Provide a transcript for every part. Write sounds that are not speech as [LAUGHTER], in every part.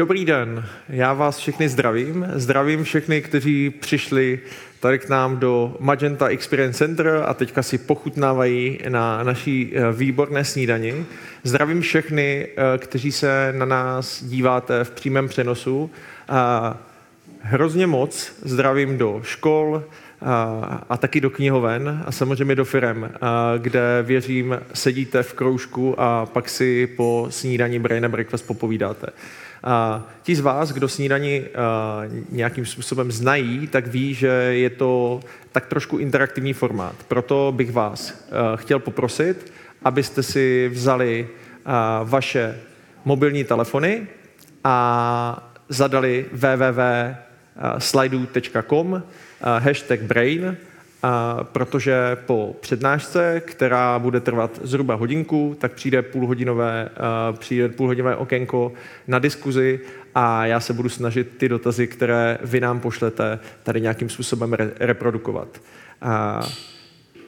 Dobrý den, já vás všechny zdravím. Zdravím všechny, kteří přišli tady k nám do Magenta Experience Center a teďka si pochutnávají na naší eh, výborné snídani. Zdravím všechny, eh, kteří se na nás díváte v přímém přenosu. A hrozně moc zdravím do škol, a, a taky do knihoven a samozřejmě do firem, a, kde věřím, sedíte v kroužku a pak si po snídani Brain Breakfast popovídáte. A ti z vás, kdo snídani nějakým způsobem znají, tak ví, že je to tak trošku interaktivní formát. Proto bych vás chtěl poprosit, abyste si vzali vaše mobilní telefony a zadali www.slidu.com hashtag brain protože po přednášce, která bude trvat zhruba hodinku, tak přijde půlhodinové, přijde půlhodinové okénko na diskuzi a já se budu snažit ty dotazy, které vy nám pošlete, tady nějakým způsobem re- reprodukovat. A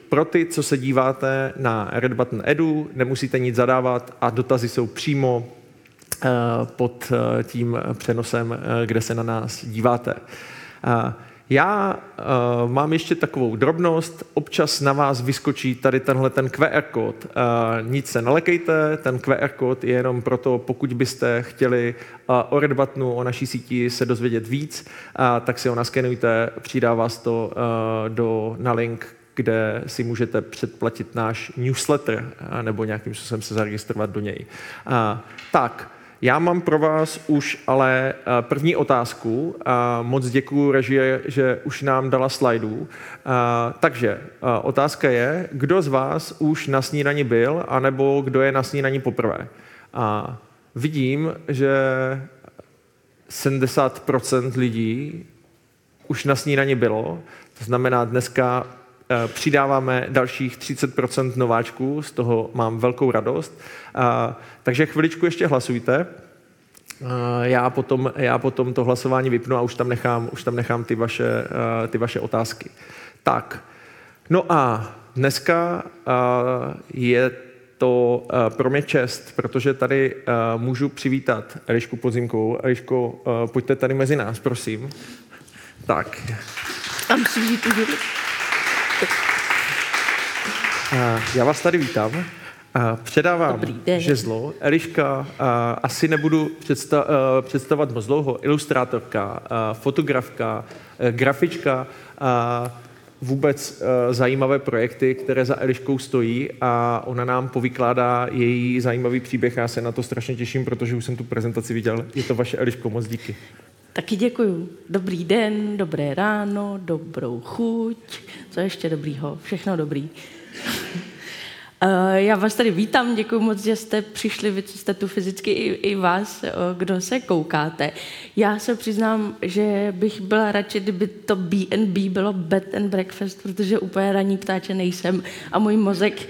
pro ty, co se díváte na Red Button Edu, nemusíte nic zadávat a dotazy jsou přímo pod tím přenosem, kde se na nás díváte. Já uh, mám ještě takovou drobnost, občas na vás vyskočí tady tenhle ten QR kód. Uh, nic se nelekejte, ten QR kód je jenom proto, pokud byste chtěli uh, o Red Buttonu, o naší síti se dozvědět víc, uh, tak si ho naskenujte, přidá vás to uh, do, na link, kde si můžete předplatit náš newsletter nebo nějakým způsobem se zaregistrovat do něj. Tak, já mám pro vás už ale eh, první otázku. Moc děkuji režie, že už nám dala slajdů. Takže eh, otázka je, kdo z vás už na snídani byl, anebo kdo je na snídani poprvé. A vidím, že 70% lidí už na snídani bylo. To znamená, dneska Eh, přidáváme dalších 30% nováčků, z toho mám velkou radost. Eh, takže chviličku ještě hlasujte. Eh, já potom, já potom to hlasování vypnu a už tam nechám, už tam nechám ty, vaše, ty vaše otázky. Tak, no a dneska je to pro mě čest, protože tady můžu přivítat Elišku Podzimkou. Eliško, pojďte tady mezi nás, prosím. Tak. Musím jít já vás tady vítám. Předávám žezlo. Eliška asi nebudu představ, představovat moc dlouho. Ilustrátorka, fotografka, grafička, vůbec zajímavé projekty, které za Eliškou stojí a ona nám povykládá její zajímavý příběh. Já se na to strašně těším, protože už jsem tu prezentaci viděl. Je to vaše Eliško, moc díky. Taky děkuju. Dobrý den, dobré ráno, dobrou chuť. Co ještě dobrýho? Všechno dobrý. [LAUGHS] Eh, já vás tady vítám, děkuji moc, že jste přišli, vy, co jste tu fyzicky, i, i vás, eh, kdo se koukáte. Já se přiznám, že bych byla radši, kdyby to B&B bylo bed and breakfast, protože úplně raní ptáče nejsem a můj mozek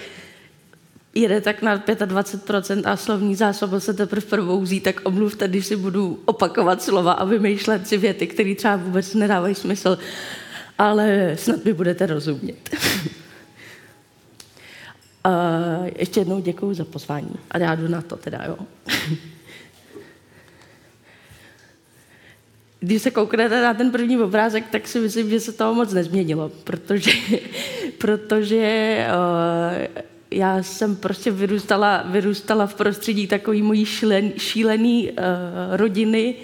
jede tak na 25% a slovní zásoba se teprve probouzí, tak omluvte, když si budu opakovat slova a vymýšlet si věty, které třeba vůbec nedávají smysl, ale snad mi budete rozumět. [LAUGHS] Uh, ještě jednou děkuji za pozvání a já jdu na to teda, jo. [LAUGHS] Když se kouknete na ten první obrázek, tak si myslím, že se toho moc nezměnilo, protože, [LAUGHS] protože uh, já jsem prostě vyrůstala, vyrůstala v prostředí takový mojí šílen, šílený uh, rodiny,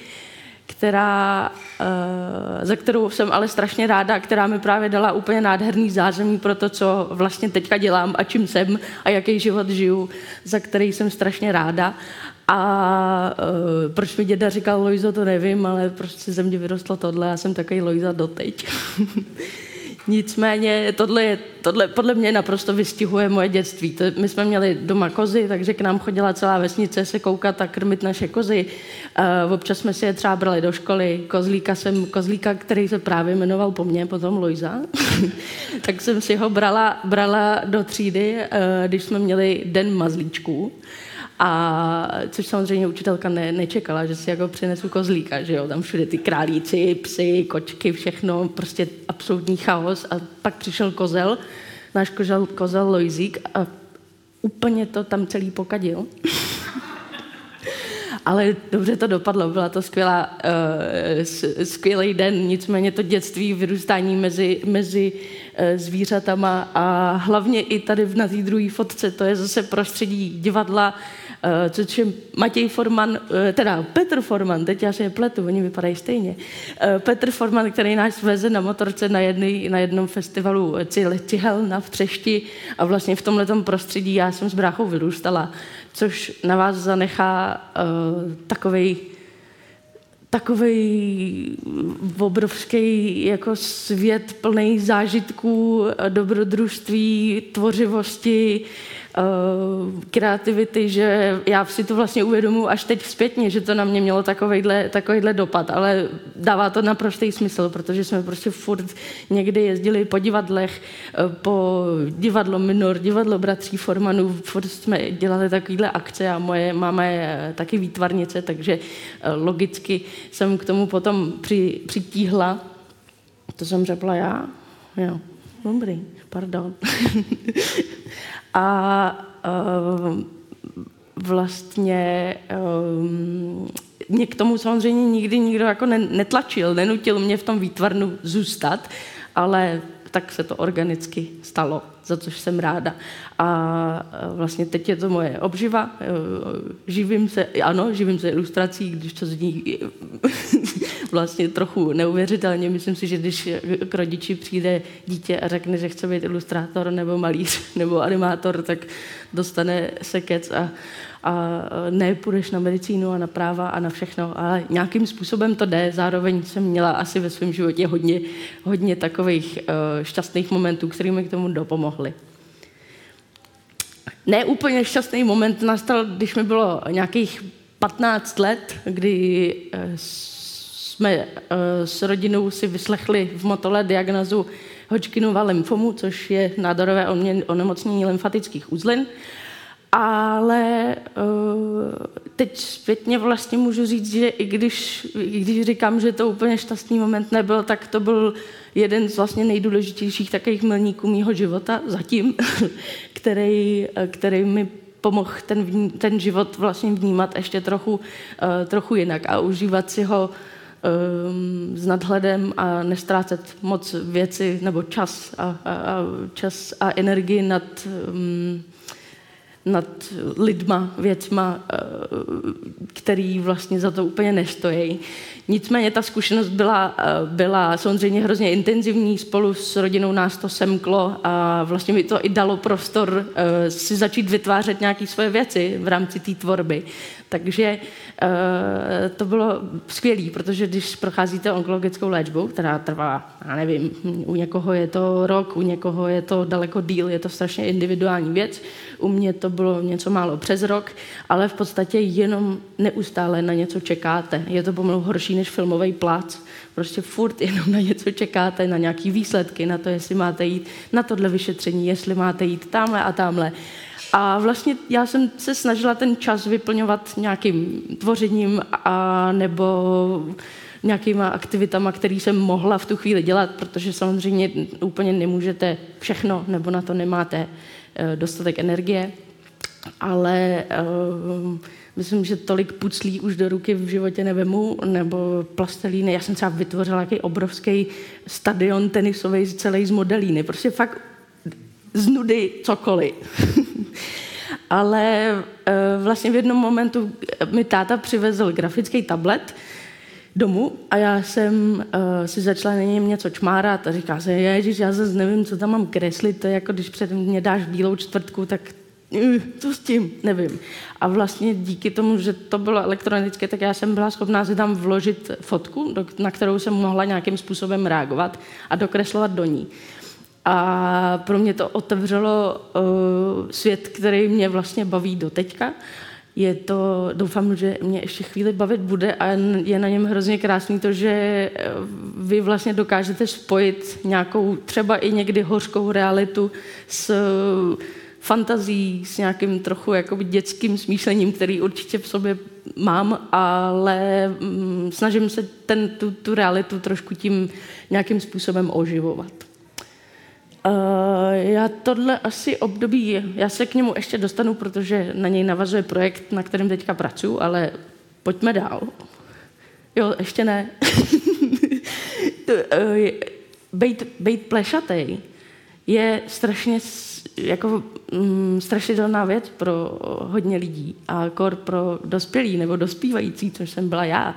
která, uh, za kterou jsem ale strašně ráda, která mi právě dala úplně nádherný zázemí pro to, co vlastně teďka dělám a čím jsem a jaký život žiju, za který jsem strašně ráda. A uh, proč mi děda říkal Lojzo, to nevím, ale prostě ze mě vyrostlo tohle, já jsem takový Lojza doteď. [LAUGHS] Nicméně tohle, je, tohle podle mě naprosto vystihuje moje dětství. To, my jsme měli doma kozy, takže k nám chodila celá vesnice se koukat a krmit naše kozy. Uh, občas jsme si je třeba brali do školy. Kozlíka, jsem, kozlíka který se právě jmenoval po mně, potom Lojza, [LAUGHS] tak jsem si ho brala, brala do třídy, uh, když jsme měli den mazlíčků. A což samozřejmě učitelka ne, nečekala, že si jako přinesu kozlíka, že jo, tam všude ty králíci, psy, kočky, všechno, prostě absolutní chaos. A pak přišel kozel, náš kozel, kozel Lojzík a úplně to tam celý pokadil. [LAUGHS] Ale dobře to dopadlo, byla to skvělá, uh, skvělý den, nicméně to dětství, vyrůstání mezi, mezi uh, zvířatama a hlavně i tady v na té druhé fotce, to je zase prostředí divadla, uh, což je Matěj Forman, uh, teda Petr Forman, teď já si je pletu, oni vypadají stejně. Uh, Petr Forman, který nás veze na motorce na, jedný, na jednom festivalu Cihelna v Třešti a vlastně v tomhle prostředí já jsem s bráchou vyrůstala což na vás zanechá uh, takovej takový obrovský jako svět plný zážitků, dobrodružství, tvořivosti, uh, kreativity, že já si to vlastně uvědomuji až teď zpětně, že to na mě mělo takovýhle, takovýhle dopad, ale dává to naprostý smysl, protože jsme prostě furt někdy jezdili po divadlech, uh, po divadlo Minor, divadlo Bratří Formanů, furt jsme dělali takovýhle akce a moje máma je taky výtvarnice, takže uh, logicky jsem k tomu potom při, přitíhla. To jsem řekla já? Jo, dobrý, pardon. [LAUGHS] A uh, vlastně uh, mě k tomu samozřejmě nikdy nikdo jako netlačil, nenutil mě v tom výtvarnu zůstat, ale tak se to organicky stalo, za což jsem ráda. A vlastně teď je to moje obživa. E, živím se, ano, živím se ilustrací, když to zní [LAUGHS] vlastně trochu neuvěřitelně. Myslím si, že když k rodiči přijde dítě a řekne, že chce být ilustrátor nebo malíř [LAUGHS] nebo animátor, tak dostane sekec a, a ne půjdeš na medicínu a na práva a na všechno, ale nějakým způsobem to jde. Zároveň jsem měla asi ve svém životě hodně, hodně takových uh, šťastných momentů, které mi k tomu dopomohly. Ne úplně šťastný moment nastal, když mi bylo nějakých 15 let, kdy uh, jsme s rodinou si vyslechli v Motole diagnozu Hodgkinova lymfomu, což je nádorové onemocnění lymfatických uzlin. Ale uh, teď zpětně vlastně můžu říct, že i když, i když říkám, že to úplně šťastný moment nebyl, tak to byl jeden z vlastně nejdůležitějších takových milníků mého života zatím, [LAUGHS] který, který mi pomohl ten, ten život vlastně vnímat ještě trochu, uh, trochu jinak a užívat si ho um, s nadhledem a nestrácet moc věci nebo čas a, a, a čas a energii nad um, nad lidma, věcma, eh, který vlastně za to úplně nestojí. Nicméně ta zkušenost byla, eh, byla samozřejmě hrozně intenzivní, spolu s rodinou nás to semklo a vlastně mi to i dalo prostor eh, si začít vytvářet nějaké svoje věci v rámci té tvorby. Takže to bylo skvělé, protože když procházíte onkologickou léčbou, která trvá, já nevím, u někoho je to rok, u někoho je to daleko díl, je to strašně individuální věc. U mě to bylo něco málo přes rok, ale v podstatě jenom neustále na něco čekáte. Je to pomalu horší než filmový plác. Prostě furt jenom na něco čekáte, na nějaký výsledky, na to, jestli máte jít na tohle vyšetření, jestli máte jít tamhle a tamhle. A vlastně já jsem se snažila ten čas vyplňovat nějakým tvořením a nebo nějakýma aktivitama, které jsem mohla v tu chvíli dělat, protože samozřejmě úplně nemůžete všechno, nebo na to nemáte dostatek energie. Ale uh, myslím, že tolik puclí už do ruky v životě nevemu, nebo plastelíny. Já jsem třeba vytvořila nějaký obrovský stadion tenisový celý z modelíny. Prostě fakt z nudy cokoliv. [LAUGHS] Ale uh, vlastně v jednom momentu mi táta přivezl grafický tablet domů a já jsem uh, si začala na něm něco čmárat a říká se, ježiš, já zase nevím, co tam mám kreslit, to je jako když před mě dáš bílou čtvrtku, tak uh, co s tím, nevím. A vlastně díky tomu, že to bylo elektronické, tak já jsem byla schopná si tam vložit fotku, na kterou jsem mohla nějakým způsobem reagovat a dokreslovat do ní. A pro mě to otevřelo uh, svět, který mě vlastně baví do teďka. Je to, doufám, že mě ještě chvíli bavit bude a je na něm hrozně krásný to, že eh, vy vlastně dokážete spojit nějakou třeba i někdy hořkou realitu s fantazí, s nějakým trochu jakoby dětským smýšlením, který určitě v sobě mám, ale mm, snažím se ten, tu, tu realitu trošku tím nějakým způsobem oživovat. Uh, já tohle asi období, já se k němu ještě dostanu, protože na něj navazuje projekt, na kterém teďka pracuji, ale pojďme dál. Jo, ještě ne. [LAUGHS] bejt, bejt plešatej je strašně jako mm, strašidelná věc pro hodně lidí a kor pro dospělí nebo dospívající, což jsem byla já.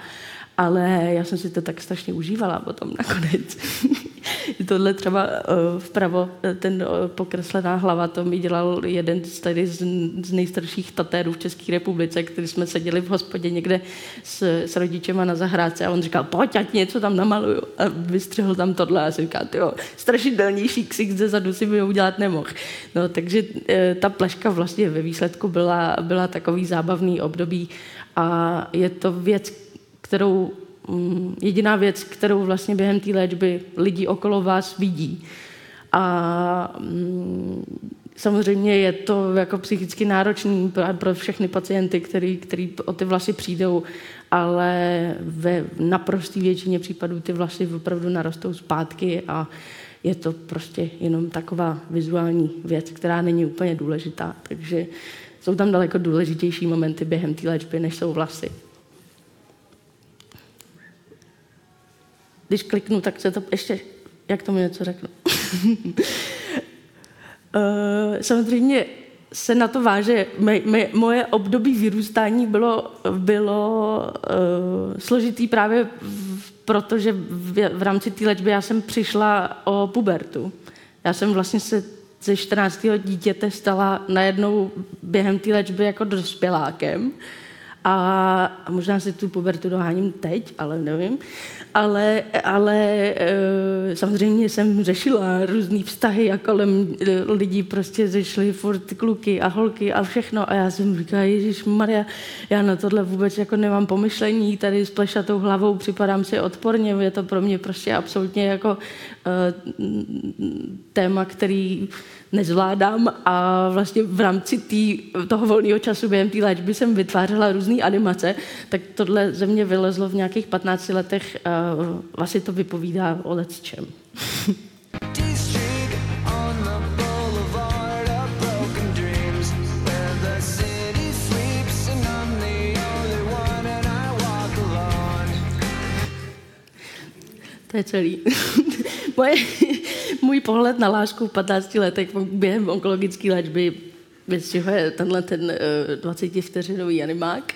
Ale já jsem si to tak strašně užívala potom nakonec. [LAUGHS] [LAUGHS] Tohle třeba uh, vpravo, ten uh, pokreslená hlava, to mi dělal jeden z, tady z, z nejstarších tatérů v České republice, který jsme seděli v hospodě někde s, s rodičema na zahrádce a on říkal, pojď, ať něco tam namaluju. A vystřihl tam tohle a si říkal, jo, strašidelnější ksik ze zadu si mi udělat nemohl. No, takže ta pleška vlastně ve výsledku byla, byla takový zábavný období a je to věc, kterou jediná věc, kterou vlastně během té léčby lidi okolo vás vidí. A mm, samozřejmě je to jako psychicky náročný pro všechny pacienty, který, který o ty vlasy přijdou, ale ve naprosté většině případů ty vlasy opravdu narostou zpátky a je to prostě jenom taková vizuální věc, která není úplně důležitá. Takže jsou tam daleko důležitější momenty během té léčby, než jsou vlasy. Když kliknu, tak se to ještě, jak tomu něco řeknu. uh, [LAUGHS] samozřejmě se na to váže, me, me, moje období vyrůstání bylo, bylo uh, složitý právě v, protože v, v rámci té léčby já jsem přišla o pubertu. Já jsem vlastně se ze 14. dítěte stala najednou během té léčby jako dospělákem. A, a možná si tu pubertu doháním teď, ale nevím. Ale, ale e, samozřejmě jsem řešila různé vztahy a kolem e, lidí prostě zešly furt kluky a holky a všechno. A já jsem říkala, Ježíš Maria, já na tohle vůbec jako nemám pomyšlení, tady s plešatou hlavou připadám si odporně, je to pro mě prostě absolutně jako e, téma, který nezvládám a vlastně v rámci tý, toho volného času během té léčby jsem vytvářela různé animace, tak tohle ze mě vylezlo v nějakých 15 letech a vlastně to vypovídá o čem. [LAUGHS] To je celý. [LAUGHS] Moje, můj pohled na lásku v 15 letech během onkologické léčby, bez čeho je tenhle ten uh, eh, 20 vteřinový animák.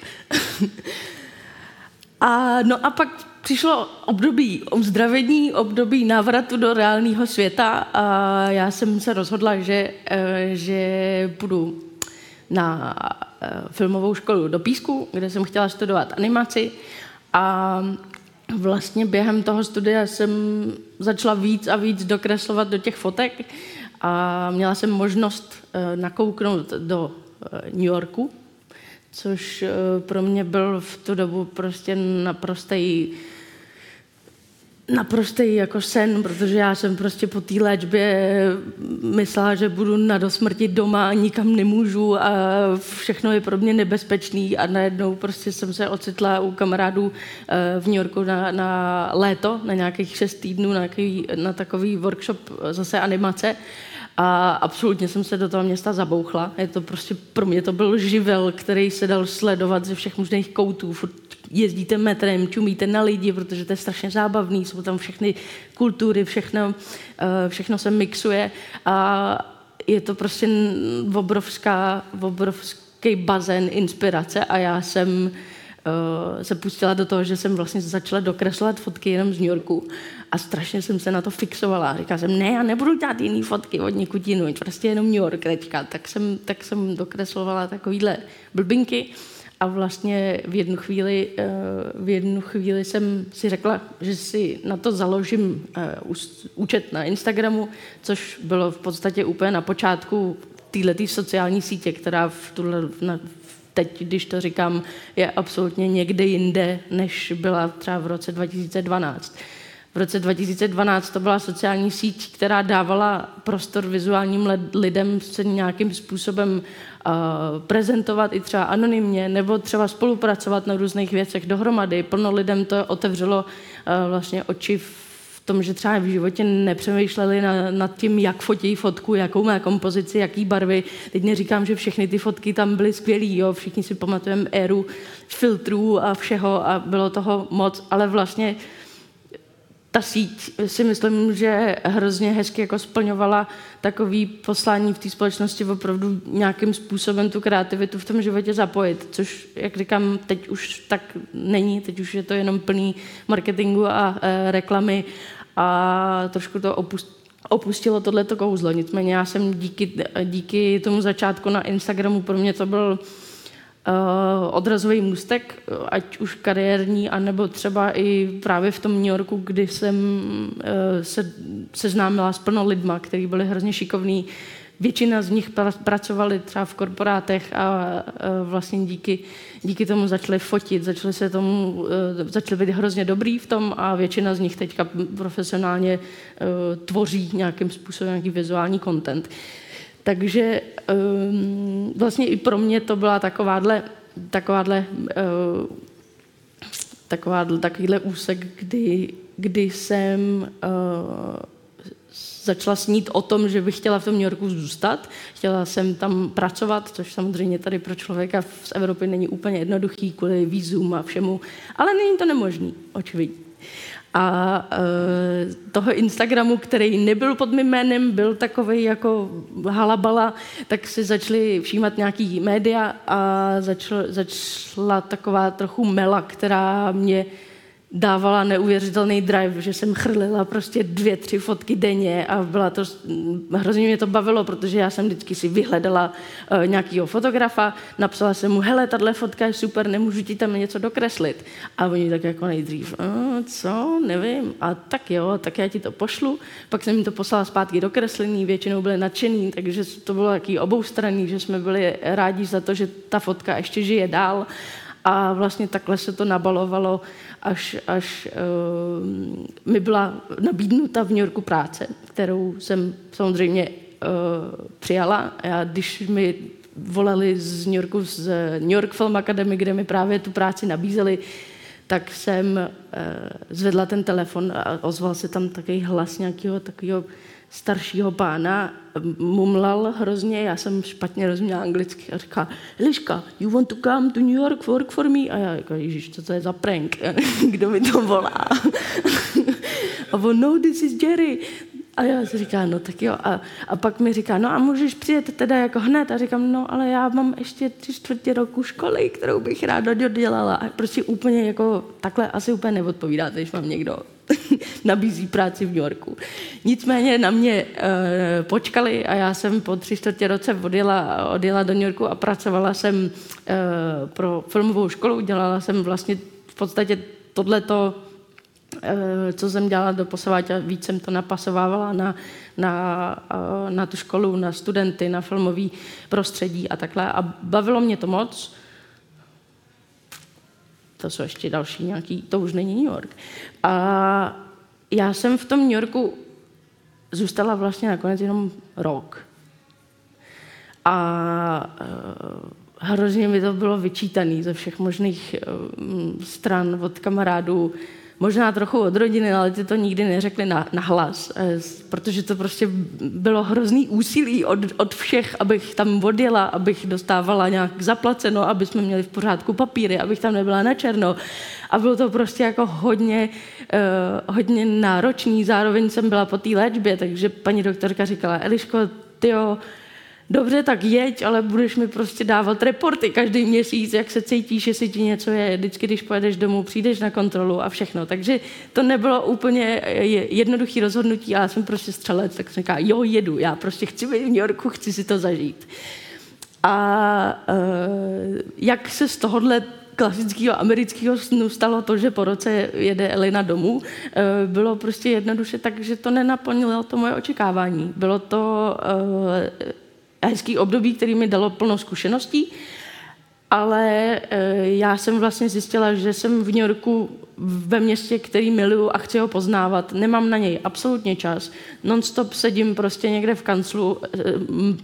[LAUGHS] a, no a pak přišlo období uzdravení, období návratu do reálného světa a já jsem se rozhodla, že, uh, že půjdu na uh, filmovou školu do Písku, kde jsem chtěla studovat animaci a vlastně během toho studia jsem začala víc a víc dokreslovat do těch fotek a měla jsem možnost uh, nakouknout do uh, New Yorku, což uh, pro mě byl v tu dobu prostě naprostý naprostý jako sen, protože já jsem prostě po té léčbě myslela, že budu na dosmrti doma a nikam nemůžu a všechno je pro mě nebezpečný a najednou prostě jsem se ocitla u kamarádů eh, v New Yorku na, na léto, na nějakých šest týdnů, na, nějaký, na takový workshop zase animace a absolutně jsem se do toho města zabouchla. Je to prostě, pro mě to byl živel, který se dal sledovat ze všech možných koutů. Furt jezdíte metrem, čumíte na lidi, protože to je strašně zábavný, jsou tam všechny kultury, všechno, eh, všechno se mixuje a je to prostě obrovská, obrovský bazén inspirace a já jsem uh, se pustila do toho, že jsem vlastně začala dokreslovat fotky jenom z New Yorku a strašně jsem se na to fixovala. Říkala jsem, ne, já nebudu dělat jiný fotky od někud jinou, prostě jenom New York teďka. Tak jsem, tak jsem dokreslovala takovýhle blbinky a vlastně v jednu chvíli, eh, v jednu chvíli jsem si řekla, že si na to založím eh, účet na Instagramu, což bylo v podstatě úplně na počátku této sociální sítě, která v tuhle, na, teď, když to říkám, je absolutně někde jinde, než byla třeba v roce 2012. V roce 2012 to byla sociální síť, která dávala prostor vizuálním lidem se nějakým způsobem prezentovat i třeba anonymně, nebo třeba spolupracovat na různých věcech dohromady. Plno lidem to otevřelo vlastně oči v tom, že třeba v životě nepřemýšleli na, nad tím, jak fotí fotku, jakou má kompozici, jaký barvy. Teď neříkám, že všechny ty fotky tam byly skvělý, jo, všichni si pamatujeme éru filtrů a všeho a bylo toho moc, ale vlastně ta síť si myslím, že hrozně hezky jako splňovala takový poslání v té společnosti opravdu nějakým způsobem tu kreativitu v tom životě zapojit, což, jak říkám, teď už tak není, teď už je to jenom plný marketingu a e, reklamy a trošku to opust, opustilo tohleto kouzlo. Nicméně já jsem díky, díky tomu začátku na Instagramu, pro mě to byl odrazový můstek, ať už kariérní, anebo třeba i právě v tom New Yorku, kdy jsem uh, se seznámila s plno lidma, kteří byli hrozně šikovní. Většina z nich pracovali třeba v korporátech a uh, vlastně díky, díky tomu začali fotit, začali se tomu, začali být hrozně dobrý v tom a většina z nich teďka profesionálně tvoří nějakým způsobem nějaký vizuální content. Takže um, vlastně i pro mě to byla takováhle, takováhle, uh, takováhle takovýhle úsek, kdy, kdy jsem uh, začala snít o tom, že bych chtěla v tom New Yorku zůstat. Chtěla jsem tam pracovat, což samozřejmě tady pro člověka z Evropy není úplně jednoduchý kvůli vízum a všemu, ale není to nemožný, očividně a uh, toho Instagramu, který nebyl pod mým jménem, byl takový jako halabala, tak si začali všímat nějaký média a začal, začala taková trochu mela, která mě dávala neuvěřitelný drive, že jsem chrlila prostě dvě, tři fotky denně a byla to, hrozně mě to bavilo, protože já jsem vždycky si vyhledala uh, nějakého fotografa, napsala jsem mu, hele, tahle fotka je super, nemůžu ti tam něco dokreslit. A oni tak jako nejdřív, uh, co, nevím, a tak jo, tak já ti to pošlu. Pak jsem jim to poslala zpátky do kreslení, většinou byli nadšený, takže to bylo taký oboustranný, že jsme byli rádi za to, že ta fotka ještě žije dál. A vlastně takhle se to nabalovalo až, až uh, mi byla nabídnuta v New Yorku práce, kterou jsem samozřejmě uh, přijala. Já, když mi volali z New Yorku, z New York Film Academy, kde mi právě tu práci nabízeli, tak jsem uh, zvedla ten telefon a ozval se tam takový hlas nějakého takového staršího pána mumlal hrozně, já jsem špatně rozuměla anglicky a říká, Eliška, you want to come to New York work for me? A já jako, ježiš, co to je za prank? [LAUGHS] Kdo mi to volá? [LAUGHS] a on, no, this is Jerry. A já si říkám, no tak jo. A, a pak mi říká, no a můžeš přijet teda jako hned. A říkám, no ale já mám ještě tři čtvrtě roku školy, kterou bych ráda dodělala. A prostě úplně jako takhle asi úplně neodpovídáte, když mám někdo [LAUGHS] nabízí práci v New Yorku. Nicméně na mě e, počkali a já jsem po tři čtvrtě roce odjela, odjela do New Yorku a pracovala jsem e, pro filmovou školu. Dělala jsem vlastně v podstatě tohleto, e, co jsem dělala do posavať a víc jsem to napasovávala na, na, e, na tu školu, na studenty, na filmový prostředí a takhle. A bavilo mě to moc to jsou ještě další nějaký, to už není New York. A já jsem v tom New Yorku zůstala vlastně nakonec jenom rok. A uh, hrozně mi to bylo vyčítané ze všech možných uh, stran od kamarádů, možná trochu od rodiny, ale ty to nikdy neřekli na, na hlas, eh, protože to prostě bylo hrozný úsilí od, od všech, abych tam odjela, abych dostávala nějak zaplaceno, aby jsme měli v pořádku papíry, abych tam nebyla na černo. A bylo to prostě jako hodně, uh, hodně náročný. Zároveň jsem byla po té léčbě, takže paní doktorka říkala, Eliško, tyjo, dobře, tak jeď, ale budeš mi prostě dávat reporty každý měsíc, jak se cítíš, jestli ti něco je. Vždycky, když pojedeš domů, přijdeš na kontrolu a všechno. Takže to nebylo úplně jednoduché rozhodnutí, ale já jsem prostě střelec, tak jsem říkala, jo, jedu, já prostě chci být v New Yorku, chci si to zažít. A uh, jak se z tohohle klasického amerického snu stalo to, že po roce jede Elena domů, eh, bylo prostě jednoduše tak, že to nenaplnilo to moje očekávání. Bylo to uh, hezký období, který mi dalo plno zkušeností, ale eh, já jsem vlastně zjistila, že jsem v New Yorku ve městě, který miluju a chci ho poznávat. Nemám na něj absolutně čas. Non-stop sedím prostě někde v kanclu. Eh,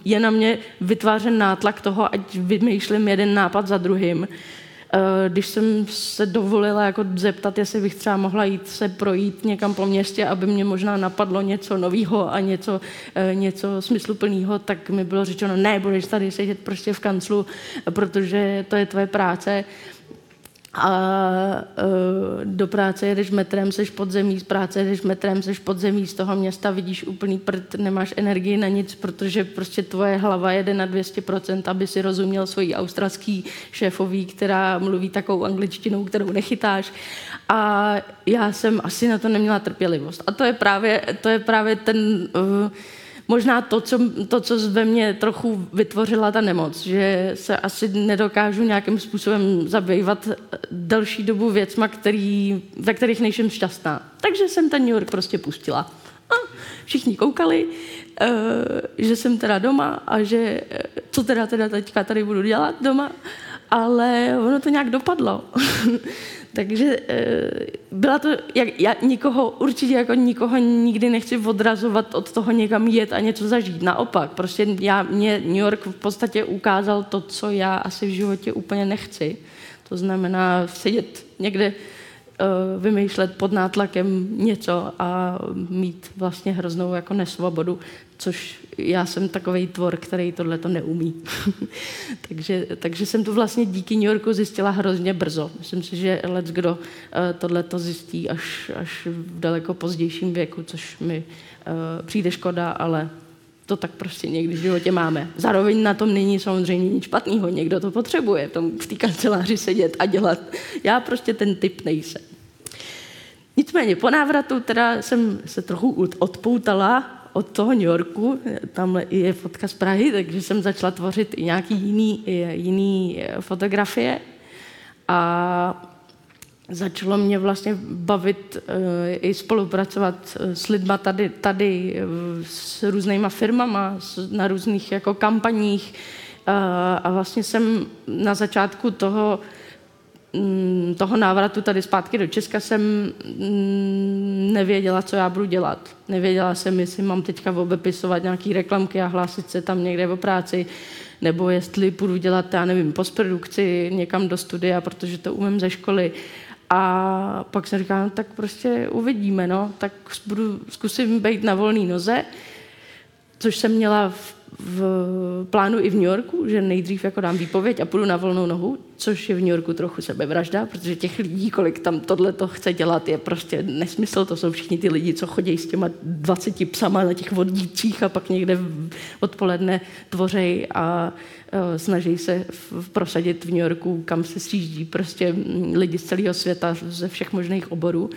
je na mě vytvářen nátlak toho, ať vymýšlím jeden nápad za druhým. Když jsem se dovolila jako zeptat, jestli bych třeba mohla jít se projít někam po městě, aby mě možná napadlo něco nového a něco, něco smysluplného, tak mi bylo řečeno, ne, budeš tady sedět prostě v kanclu, protože to je tvoje práce a uh, do práce jedeš metrem, seš podzemí, z práce jedeš metrem, seš podzemí, z toho města vidíš úplný prd, nemáš energii na nic, protože prostě tvoje hlava jede na 200%, aby si rozuměl svojí australský šéfový, která mluví takovou angličtinou, kterou nechytáš. A já jsem asi na to neměla trpělivost. A to je právě, to je právě ten... Uh, možná to co, to, co ve mně trochu vytvořila ta nemoc, že se asi nedokážu nějakým způsobem zabývat delší dobu věcma, který, ve kterých nejsem šťastná. Takže jsem ten New York prostě pustila. A všichni koukali, uh, že jsem teda doma a že co teda, teda teďka tady budu dělat doma, ale ono to nějak dopadlo. [LAUGHS] Takže eh, byla to, jak, já nikoho, určitě jako nikoho nikdy nechci odrazovat od toho někam jet a něco zažít. Naopak, prostě já, mě New York v podstatě ukázal to, co já asi v životě úplně nechci. To znamená sedět někde, vymýšlet pod nátlakem něco a mít vlastně hroznou jako nesvobodu, což já jsem takový tvor, který tohle to neumí. [LAUGHS] takže, takže jsem to vlastně díky New Yorku zjistila hrozně brzo. Myslím si, že let kdo uh, tohle to zjistí až, až v daleko pozdějším věku, což mi uh, přijde škoda, ale to tak prostě někdy v životě máme. Zároveň na tom není samozřejmě nic špatného. Někdo to potřebuje tom, v té kanceláři sedět a dělat. Já prostě ten typ nejsem. Nicméně po návratu teda jsem se trochu odpoutala od toho New Yorku, tam je fotka z Prahy, takže jsem začala tvořit i nějaký jiný, jiný fotografie a začalo mě vlastně bavit uh, i spolupracovat eh, s lidma tady, tady s různýma firmama, na různých jako kampaních uh, a vlastně jsem na začátku toho Mm, toho návratu tady zpátky do Česka jsem mm, nevěděla, co já budu dělat. Nevěděla jsem, jestli mám teďka obepisovat nějaký reklamky a hlásit se tam někde o práci, nebo jestli půjdu dělat, já nevím, postprodukci někam do studia, protože to umím ze školy. A pak jsem říkala, no, tak prostě uvidíme, no, tak budu, zkusím být na volné noze, což jsem měla v v plánu i v New Yorku, že nejdřív jako dám výpověď a půjdu na volnou nohu, což je v New Yorku trochu sebevražda, protože těch lidí, kolik tam tohle to chce dělat, je prostě nesmysl. To jsou všichni ty lidi, co chodí s těma 20 psama na těch vodících a pak někde odpoledne tvořej a snaží se prosadit v New Yorku, kam se sjíždí prostě lidi z celého světa, ze všech možných oborů.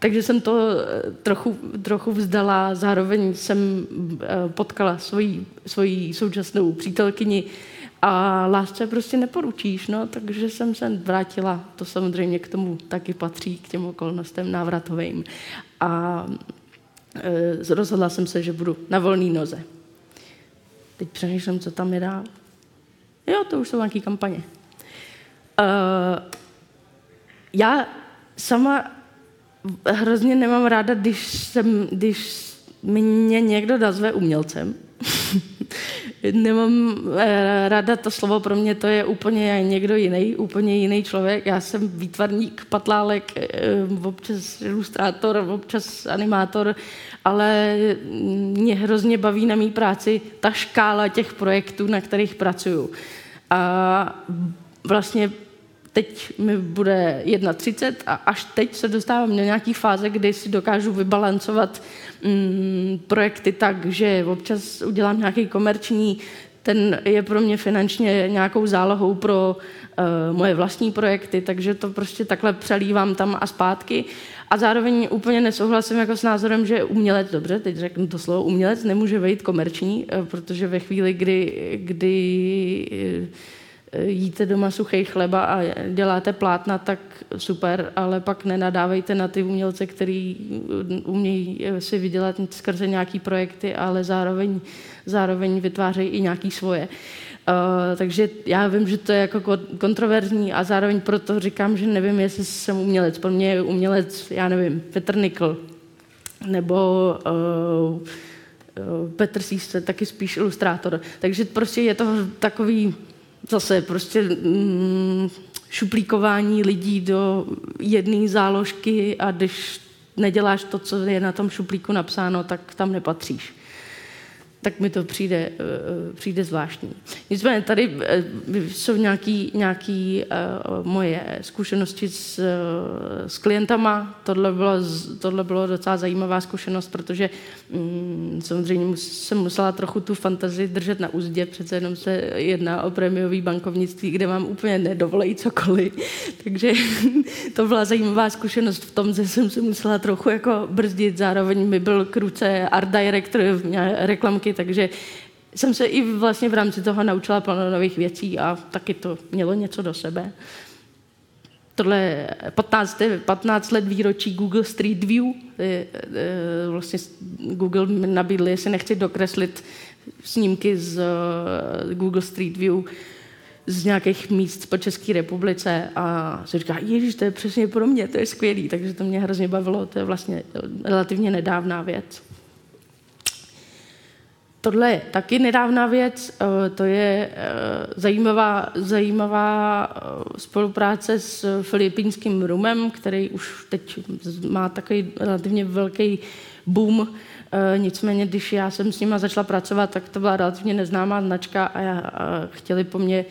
Takže jsem to eh, trochu, trochu vzdala, zároveň jsem eh, potkala svoji, svoji současnou přítelkyni a lásce prostě neporučíš, no, takže jsem se vrátila, to samozřejmě k tomu taky patří, k těm okolnostem návratovým. A rozhodla jsem se, že budu na volné noze. Teď přemýšlím, co tam je dál. Jo, to už jsou nějaké kampaně. Uh, já sama hrozně nemám ráda, když, jsem, když mě někdo nazve umělcem. [LAUGHS] nemám eh, ráda to slovo, pro mě to je úplně někdo jiný, úplně jiný člověk. Já jsem výtvarník, patlálek, eh, občas ilustrátor, občas animátor, ale mě hrozně baví na mý práci ta škála těch projektů, na kterých pracuju. A vlastně teď mi bude 1,30 a až teď se dostávám do nějaké fáze, kdy si dokážu vybalancovat mm, projekty tak, že občas udělám nějaký komerční, ten je pro mě finančně nějakou zálohou pro uh, moje vlastní projekty, takže to prostě takhle přelívám tam a zpátky. A zároveň úplně nesouhlasím jako s názorem, že umělec, dobře, teď řeknu to slovo, umělec nemůže být komerční, uh, protože ve chvíli, kdy, kdy uh, jíte doma suchý chleba a děláte plátna, tak super, ale pak nenadávejte na ty umělce, který umějí si vydělat skrze nějaký projekty, ale zároveň, zároveň vytvářejí i nějaký svoje. Uh, takže já vím, že to je jako kontroverzní a zároveň proto říkám, že nevím, jestli jsem umělec. Pro mě je umělec, já nevím, Petr Nikl nebo uh, Petr Sísce, taky spíš ilustrátor. Takže prostě je to takový zase prostě mm, šuplíkování lidí do jedné záložky a když neděláš to, co je na tom šuplíku napsáno, tak tam nepatříš tak mi to přijde, eh, eh, přijde zvláštní. Nicméně tady eh, jsou nějaké nějaký, moje zkušenosti s, s klientama. Tohle bylo, tohle bylo docela zajímavá zkušenost, protože mm, samozřejmě jsem musela trochu tu fantazii držet na úzdě, přece jenom se jedná o prémiový bankovnictví, kde mám úplně nedovolej cokoliv. [LAUGHS] Takže [LAUGHS] to byla zajímavá zkušenost v tom, že jsem se musela trochu jako brzdit, zároveň mi byl kruce art director reklamky taky, takže jsem se i vlastně v rámci toho naučila plno nových věcí a taky to mělo něco do sebe. Tohle 15, 15 let výročí Google Street View. Vlastně Google mi nabídl, jestli nechci dokreslit snímky z eh, Google Street View z nějakých míst po České republice a si říká, ježiš, to je přesně pro mě, to je skvělý, takže to mě hrozně bavilo, to je vlastně relativně nedávná věc. Tohle je taky nedávná věc, eh, to je eh, zajímavá, zajímavá eh, spolupráce s filipínským rumem, který už teď má takový relativně velký boom. Nicméně, když já jsem s nima začala pracovat, tak to byla relativně neznámá značka a chtěli po mně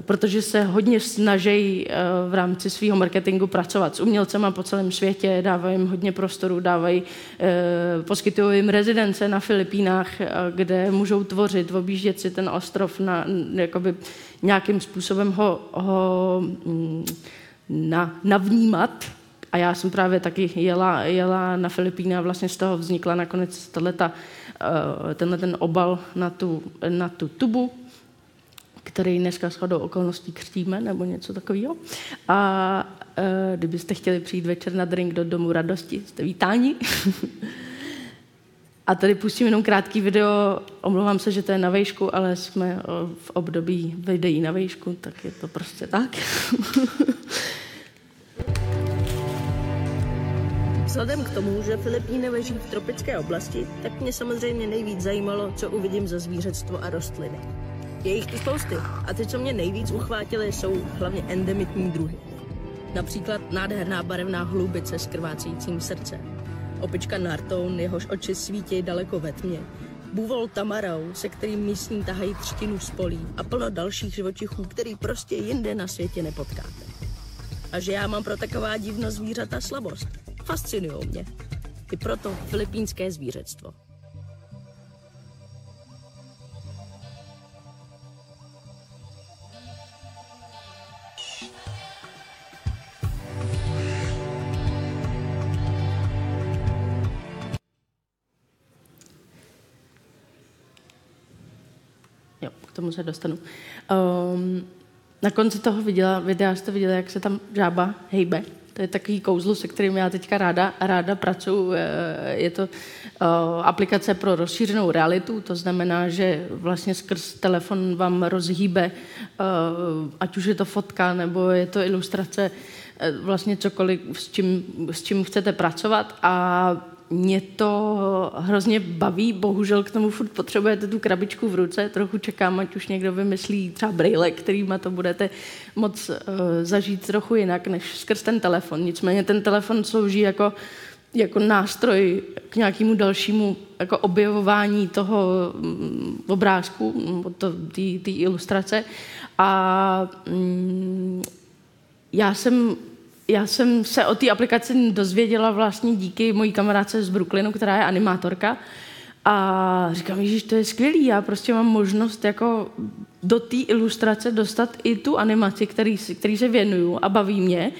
protože se hodně snaží eh, v rámci svého marketingu pracovat s umělcema po celém světě, dávají jim hodně prostoru, dávají, eh, poskytují jim rezidence na Filipínách, kde můžou tvořit, objíždět si ten ostrov, na, jakoby nějakým způsobem ho, ho mm, na, navnímat. A já jsem právě taky jela, jela na Filipíny a vlastně z toho vznikla nakonec tato, tenhle ten obal na tu, na tu tubu, který dneska shodou okolností křtíme nebo něco takového. A e, kdybyste chtěli přijít večer na drink do Domu radosti, jste vítáni. [LAUGHS] A tady pustím jenom krátký video, omlouvám se, že to je na vejšku, ale jsme v období videí na vejšku, tak je to prostě tak. [LAUGHS] Vzhledem k tomu, že Filipíny leží v tropické oblasti, tak mě samozřejmě nejvíc zajímalo, co uvidím za zvířectvo a rostliny. Je jich tu spousty. A ty, co mě nejvíc uchvátily, jsou hlavně endemitní druhy. Například nádherná barevná hlubice s krvácejícím srdce. Opička Nartoun, jehož oči svítí daleko ve tmě. Buvol tamarau, se kterým místní tahají třtinu z polí a plno dalších živočichů, který prostě jinde na světě nepotkáte. A že já mám pro taková divná zvířata slabost. Fascinují mě. I proto filipínské zvířectvo. Tomu se dostanu. Um, na konci toho viděla, videa jste viděli, jak se tam žába hejbe. To je takový kouzlo, se kterým já teďka ráda, ráda pracuji. Eh, je to uh, aplikace pro rozšířenou realitu, to znamená, že vlastně skrz telefon vám rozhýbe, uh, ať už je to fotka nebo je to ilustrace, vlastně cokoliv, s čím, s čím chcete pracovat a mě to hrozně baví, bohužel k tomu furt potřebujete tu krabičku v ruce, trochu čekám, ať už někdo vymyslí třeba brýle, kterýma to budete moc uh, zažít trochu jinak, než skrz ten telefon. Nicméně ten telefon slouží jako, jako nástroj k nějakému dalšímu jako objevování toho um, obrázku, té ilustrace. A um, já jsem já jsem se o té aplikaci dozvěděla vlastně díky mojí kamarádce z Brooklynu, která je animátorka. A říkám, že to je skvělý, já prostě mám možnost jako do té ilustrace dostat i tu animaci, který, který se věnuju a baví mě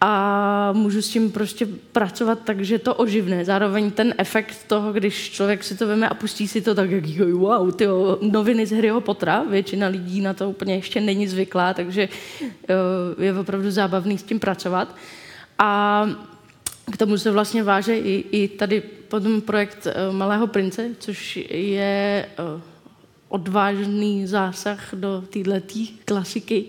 a můžu s tím prostě pracovat tak, že to oživne. Zároveň ten efekt toho, když člověk si to veme a pustí si to tak, jak wow, ty noviny z Harryho Pottera, většina lidí na to úplně ještě není zvyklá, takže eh, je opravdu zábavný s tím pracovat. A k tomu se vlastně váže i, i tady potom projekt eh, Malého prince, což je eh, odvážný zásah do této klasiky.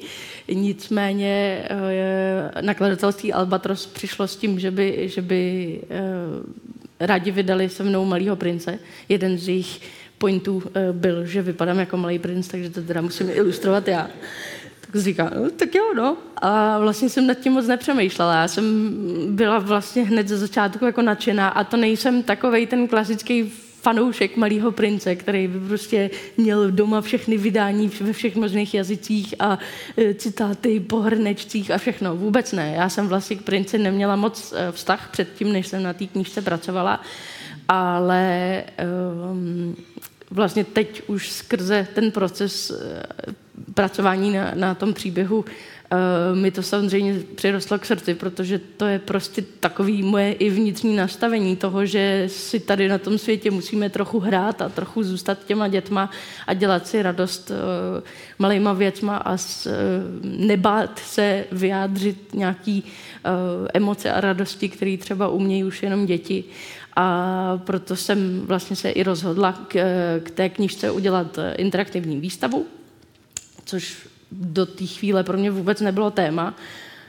Nicméně eh, nakladatelství Albatros přišlo s tím, že by, že by eh, rádi vydali se mnou Malýho prince. Jeden z jejich pointů eh, byl, že vypadám jako malý princ, takže to teda musím ilustrovat já. Tak říká, no, tak jo, no. A vlastně jsem nad tím moc nepřemýšlela. Já jsem byla vlastně hned ze začátku jako nadšená a to nejsem takovej ten klasický fanoušek Malého prince, který by prostě měl doma všechny vydání ve všech možných jazycích a e, citáty po hrnečcích a všechno. Vůbec ne. Já jsem vlastně k princi neměla moc e, vztah předtím, než jsem na té knížce pracovala, ale um, vlastně teď už skrze ten proces e, pracování na, na tom příběhu mi to samozřejmě přirostlo k srdci, protože to je prostě takový moje i vnitřní nastavení toho, že si tady na tom světě musíme trochu hrát a trochu zůstat těma dětma a dělat si radost uh, malejma věcma a s, uh, nebát se vyjádřit nějaký uh, emoce a radosti, které třeba umějí už jenom děti. A proto jsem vlastně se i rozhodla k, k té knižce udělat interaktivní výstavu, což do té chvíle pro mě vůbec nebylo téma.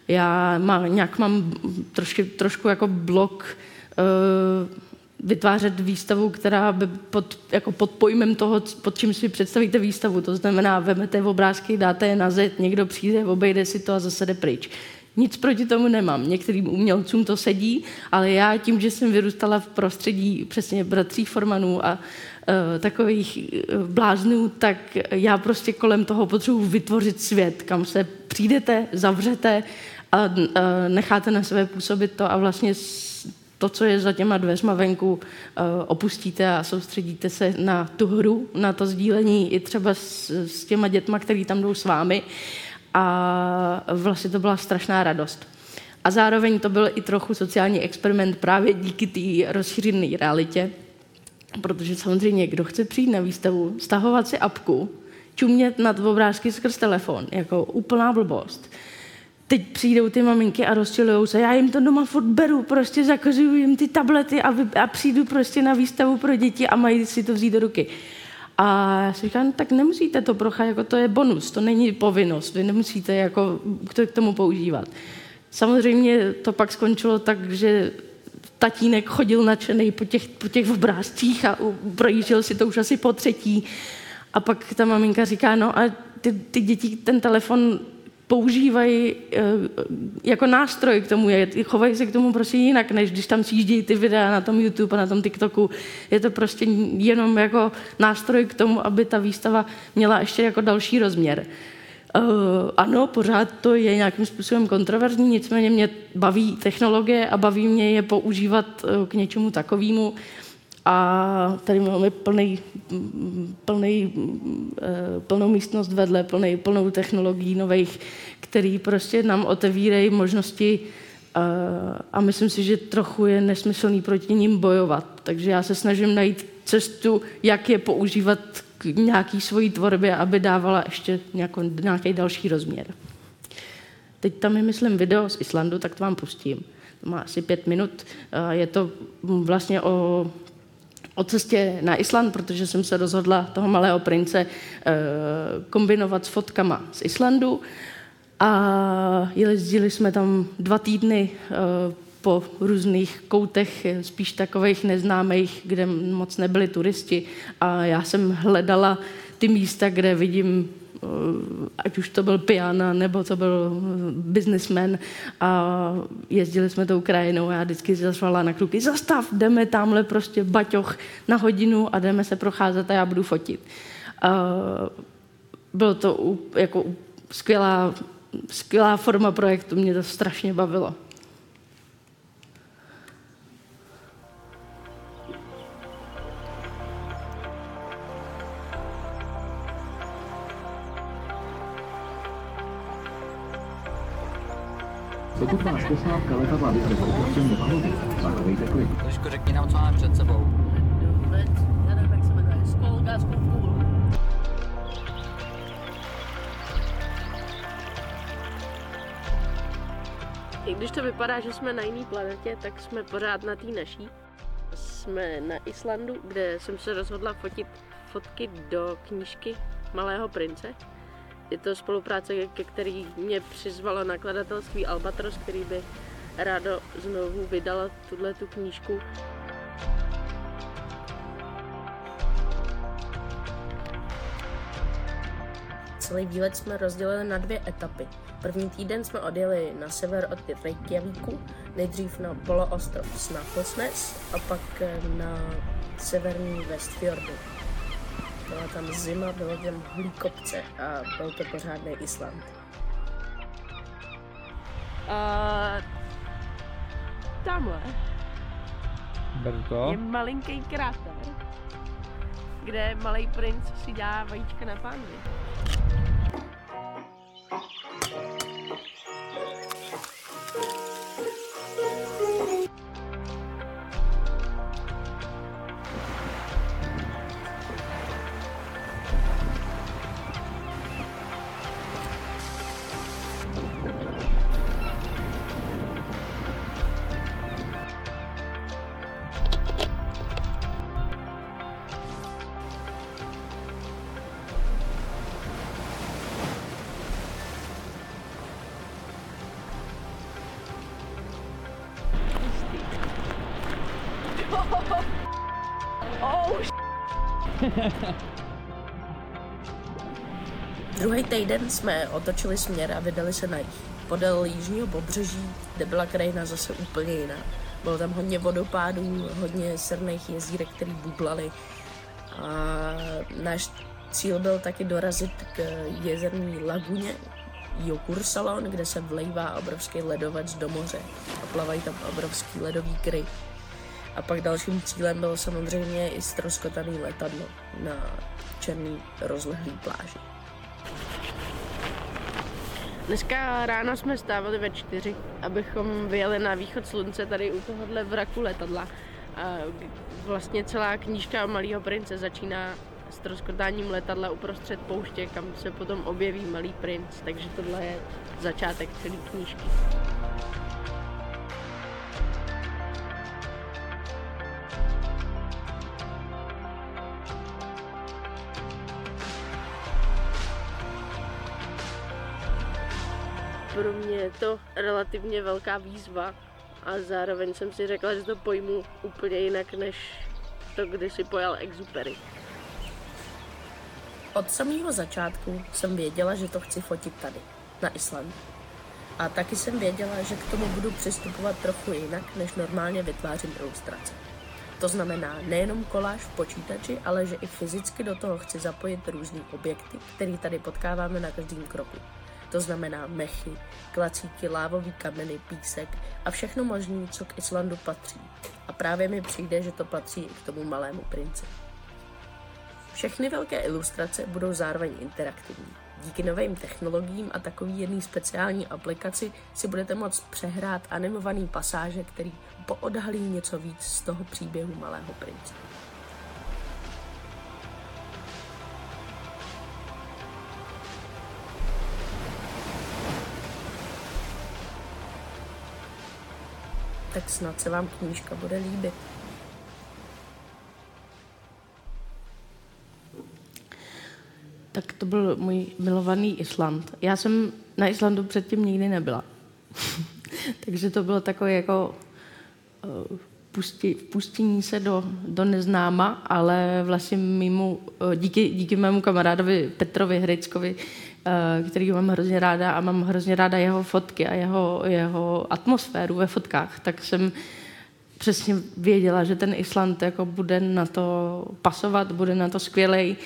Já má, nějak mám trošku, trošku jako blok uh, vytvářet výstavu, která by pod, jako pod pojmem toho, pod čím si představíte výstavu. To znamená, vemete obrázky, dáte je na zet, někdo přijde, obejde si to a zase jde pryč. Nic proti tomu nemám. Některým umělcům to sedí, ale já tím, že jsem vyrůstala v prostředí přesně bratří Formanů a takových uh, bláznů, tak já prostě kolem toho potřebuji vytvořit svět, kam se přijdete, zavřete a uh, necháte na sebe působit to a vlastně to, co je za těma dveřma venku, opustíte a soustředíte se na tu hru, na to sdílení i třeba s, s těma dětma, který tam jdou s vámi a vlastně to byla strašná radost. A zároveň to byl i trochu sociální experiment právě díky té rozšířené realitě, protože samozřejmě, kdo chce přijít na výstavu, stahovat si apku, čumět nad obrázky skrz telefon, jako úplná blbost. Teď přijdou ty maminky a rozčilují se, já jim to doma furt beru, prostě zakazuju jim ty tablety a, vy, a přijdu prostě na výstavu pro děti a mají si to vzít do ruky. A já si říkám, no, tak nemusíte to procházet, jako to je bonus, to není povinnost, vy nemusíte jako to k tomu používat. Samozřejmě to pak skončilo tak, že tatínek chodil nadšený po těch, po těch obrázcích a projížděl si to už asi po třetí. A pak ta maminka říká, no a ty, ty děti ten telefon používají eh, jako nástroj k tomu, chovají se k tomu prostě jinak, než když tam sjíždějí ty videa na tom YouTube a na tom TikToku. Je to prostě jenom jako nástroj k tomu, aby ta výstava měla ještě jako další rozměr. Uh, ano, pořád to je nějakým způsobem kontroverzní, nicméně mě baví technologie a baví mě je používat uh, k něčemu takovému, a tady máme plný, plný, eh, plnou místnost vedle, plný, plnou technologií nových, který prostě nám otevírají možnosti eh, a myslím si, že trochu je nesmyslný proti ním bojovat. Takže já se snažím najít cestu, jak je používat k nějaký svojí tvorbě, aby dávala ještě nějaký další rozměr. Teď tam je, myslím, video z Islandu, tak to vám pustím. To má asi pět minut. Je to vlastně o o cestě na Island, protože jsem se rozhodla toho malého prince eh, kombinovat s fotkama z Islandu. A jezdili jsme tam dva týdny eh, po různých koutech, spíš takových neznámých, kde moc nebyli turisti. A já jsem hledala ty místa, kde vidím Eh, ať už to byl piana, nebo to byl businessman a jezdili jsme tou krajinou a já vždycky zašvala na kluky, zastav, jdeme tamhle prostě baťoch na hodinu a jdeme se procházet a já budu fotit. bylo to jako skvělá, skvělá forma projektu, mě to strašně bavilo. Pokud vás posádka letadla vyzve k opuštění paluby, zachovejte klid. Trošku řekni nám, co máme před sebou. I když to vypadá, že jsme na jiné planetě, tak jsme pořád na té naší. Jsme na Islandu, kde jsem se rozhodla fotit fotky do knížky Malého prince. Je to spolupráce, ke který mě přizvalo nakladatelství Albatros, který by rádo znovu vydala tuhle tu knížku. celý výlet jsme rozdělili na dvě etapy. První týden jsme odjeli na sever od Reykjavíku, nejdřív na poloostrov Snæfellsnes a pak na severní Westfjordu. Byla tam zima, bylo tam hlí kopce a byl to pořádný Island. Uh, tamhle Beru to. je malinký kráter, kde malý princ si dá vajíčka na pánvi. Týden jsme otočili směr a vydali se na jih. Podél jižního pobřeží, kde byla krajina zase úplně jiná. Bylo tam hodně vodopádů, hodně srných jezírek, které bublaly. A náš cíl byl taky dorazit k jezerní laguně Jokursalon, kde se vlejvá obrovský ledovec do moře a plavají tam obrovský ledový kry. A pak dalším cílem bylo samozřejmě i stroskotaný letadlo na černý rozlehlý pláži. Dneska ráno jsme stávali ve čtyři, abychom vyjeli na východ slunce tady u tohohle vraku letadla. A vlastně celá knížka o malého prince začíná s troskotáním letadla uprostřed pouště, kam se potom objeví malý princ, takže tohle je začátek celé knížky. Pro mě je to relativně velká výzva a zároveň jsem si řekla, že to pojmu úplně jinak, než to, když si pojal Exupery. Od samého začátku jsem věděla, že to chci fotit tady, na Islandu. A taky jsem věděla, že k tomu budu přistupovat trochu jinak, než normálně vytvářím ilustrace. To znamená nejenom koláž v počítači, ale že i fyzicky do toho chci zapojit různé objekty, které tady potkáváme na každém kroku. To znamená mechy, klacíky, lávový kameny, písek a všechno možné, co k Islandu patří. A právě mi přijde, že to patří i k tomu malému princi. Všechny velké ilustrace budou zároveň interaktivní. Díky novým technologiím a takový jedný speciální aplikaci si budete moct přehrát animovaný pasáže, který poodhalí něco víc z toho příběhu Malého prince. Tak snad se vám knížka bude líbit. Tak to byl můj milovaný Island. Já jsem na Islandu předtím nikdy nebyla. [LAUGHS] Takže to bylo takové jako uh, pusti, pustění se do, do neznáma, ale vlastně mimo, uh, díky, díky mému kamarádovi Petrovi Hryckovi, který mám hrozně ráda a mám hrozně ráda jeho fotky a jeho, jeho atmosféru ve fotkách, tak jsem přesně věděla, že ten Island jako bude na to pasovat, bude na to skvělej.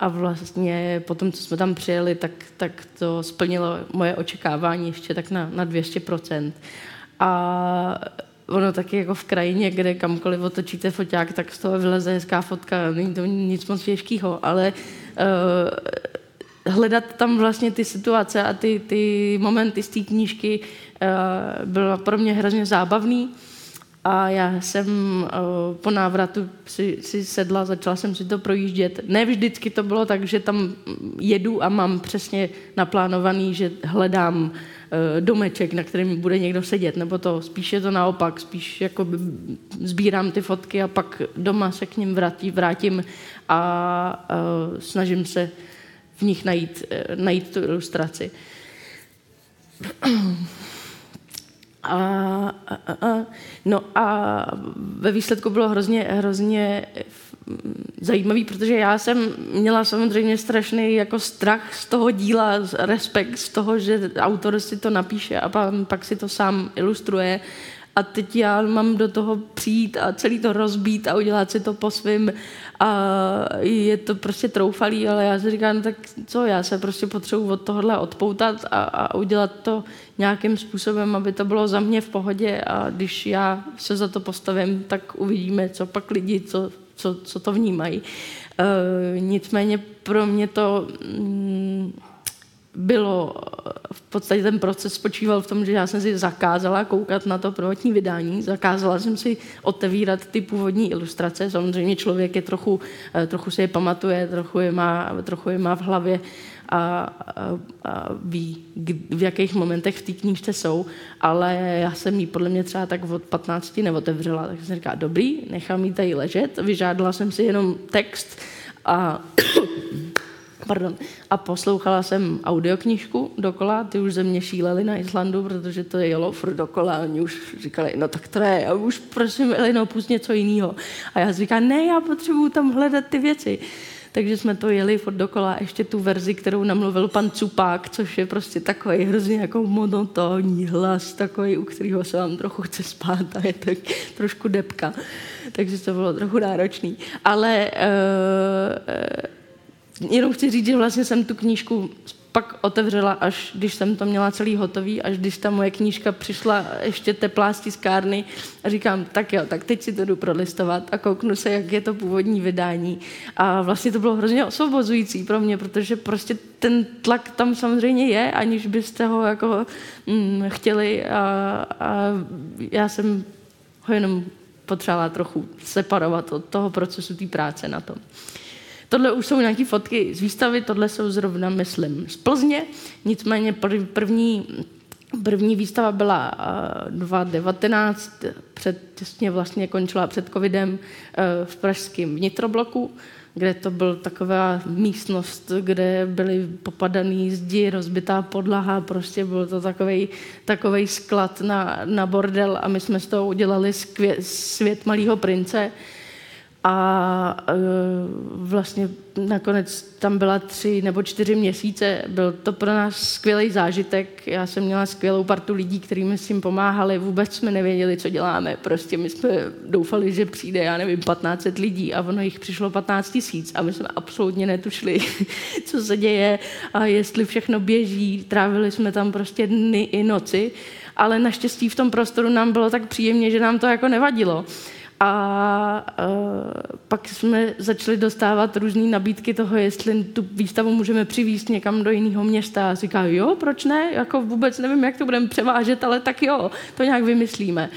A vlastně potom, co jsme tam přijeli, tak, tak to splnilo moje očekávání ještě tak na, na 200%. A ono taky jako v krajině, kde kamkoliv otočíte foťák, tak z toho vyleze hezká fotka, není to nic moc těžkého, ale uh, hledat tam vlastně ty situace a ty, ty momenty z té knížky uh, bylo pro mě hrozně zábavný. A já jsem uh, po návratu si, si sedla, začala jsem si to projíždět. Ne vždycky to bylo tak, že tam jedu a mám přesně naplánovaný, že hledám uh, domeček, na kterém bude někdo sedět, nebo to spíš je to naopak, spíš jako sbírám ty fotky a pak doma se k ním vrátí, vrátím a snažím se v nich najít, uh, najít tu ilustraci. A, a, a, no a ve výsledku bylo hrozně, hrozně zajímavý, protože já jsem měla samozřejmě strašný jako strach z toho díla, respekt z toho, že autor si to napíše a pak, pak si to sám ilustruje a teď já mám do toho přijít a celý to rozbít a udělat si to po svým a je to prostě troufalý, ale já si říkám, no tak co, já se prostě potřebuji od tohohle odpoutat a, a udělat to nějakým způsobem, aby to bylo za mě v pohodě a když já se za to postavím, tak uvidíme, co pak lidi, co, co, co to vnímají. E, nicméně pro mě to... Mm, bylo, v podstatě ten proces spočíval v tom, že já jsem si zakázala koukat na to prvotní vydání, zakázala jsem si otevírat ty původní ilustrace, samozřejmě člověk je trochu, eh, trochu si je pamatuje, trochu je má, trochu je má v hlavě a, a, a ví, v jakých momentech v té knížce jsou, ale já jsem ji podle mě třeba tak od 15 neotevřela, tak jsem říkala, dobrý, nechám ji tady ležet, vyžádala jsem si jenom text a Pardon. A poslouchala jsem audioknižku dokola, ty už ze mě šíleli na Islandu, protože to jelo furt dokola. Oni už říkali, no tak to je, a už prosím, Elino, pust něco jiného. A já říkám, ne, já potřebuju tam hledat ty věci. Takže jsme to jeli furt dokola, ještě tu verzi, kterou namluvil pan Cupák, což je prostě takový hrozně jako monotónní hlas, takový, u kterého se vám trochu chce spát a je tak trošku depka. Takže to bylo trochu náročný. Ale uh, jenom chci říct, že vlastně jsem tu knížku pak otevřela, až když jsem to měla celý hotový, až když ta moje knížka přišla ještě teplá z tiskárny a říkám, tak jo, tak teď si to jdu prolistovat a kouknu se, jak je to původní vydání. A vlastně to bylo hrozně osvobozující pro mě, protože prostě ten tlak tam samozřejmě je, aniž byste ho jako mm, chtěli a, a já jsem ho jenom potřebovala trochu separovat od toho procesu té práce na tom. Tohle už jsou nějaké fotky z výstavy, tohle jsou zrovna, myslím, z Plzně. Nicméně první, první výstava byla 2019, před, těsně vlastně končila před covidem e, v pražském vnitrobloku, kde to byl taková místnost, kde byly popadaný zdi, rozbitá podlaha, prostě byl to takový takovej sklad na, na bordel a my jsme z toho udělali skvě, svět malého prince, a e, vlastně nakonec tam byla tři nebo čtyři měsíce. Byl to pro nás skvělý zážitek. Já jsem měla skvělou partu lidí, kterými s tím pomáhali. Vůbec jsme nevěděli, co děláme. Prostě my jsme doufali, že přijde, já nevím, 15 lidí a ono jich přišlo 15 tisíc a my jsme absolutně netušili, [LAUGHS] co se děje a jestli všechno běží. Trávili jsme tam prostě dny i noci, ale naštěstí v tom prostoru nám bylo tak příjemně, že nám to jako nevadilo. A uh, pak jsme začali dostávat různé nabídky toho, jestli tu výstavu můžeme přivízt někam do jiného města. A říká, jo, proč ne? Jako vůbec nevím, jak to budeme převážet, ale tak jo, to nějak vymyslíme.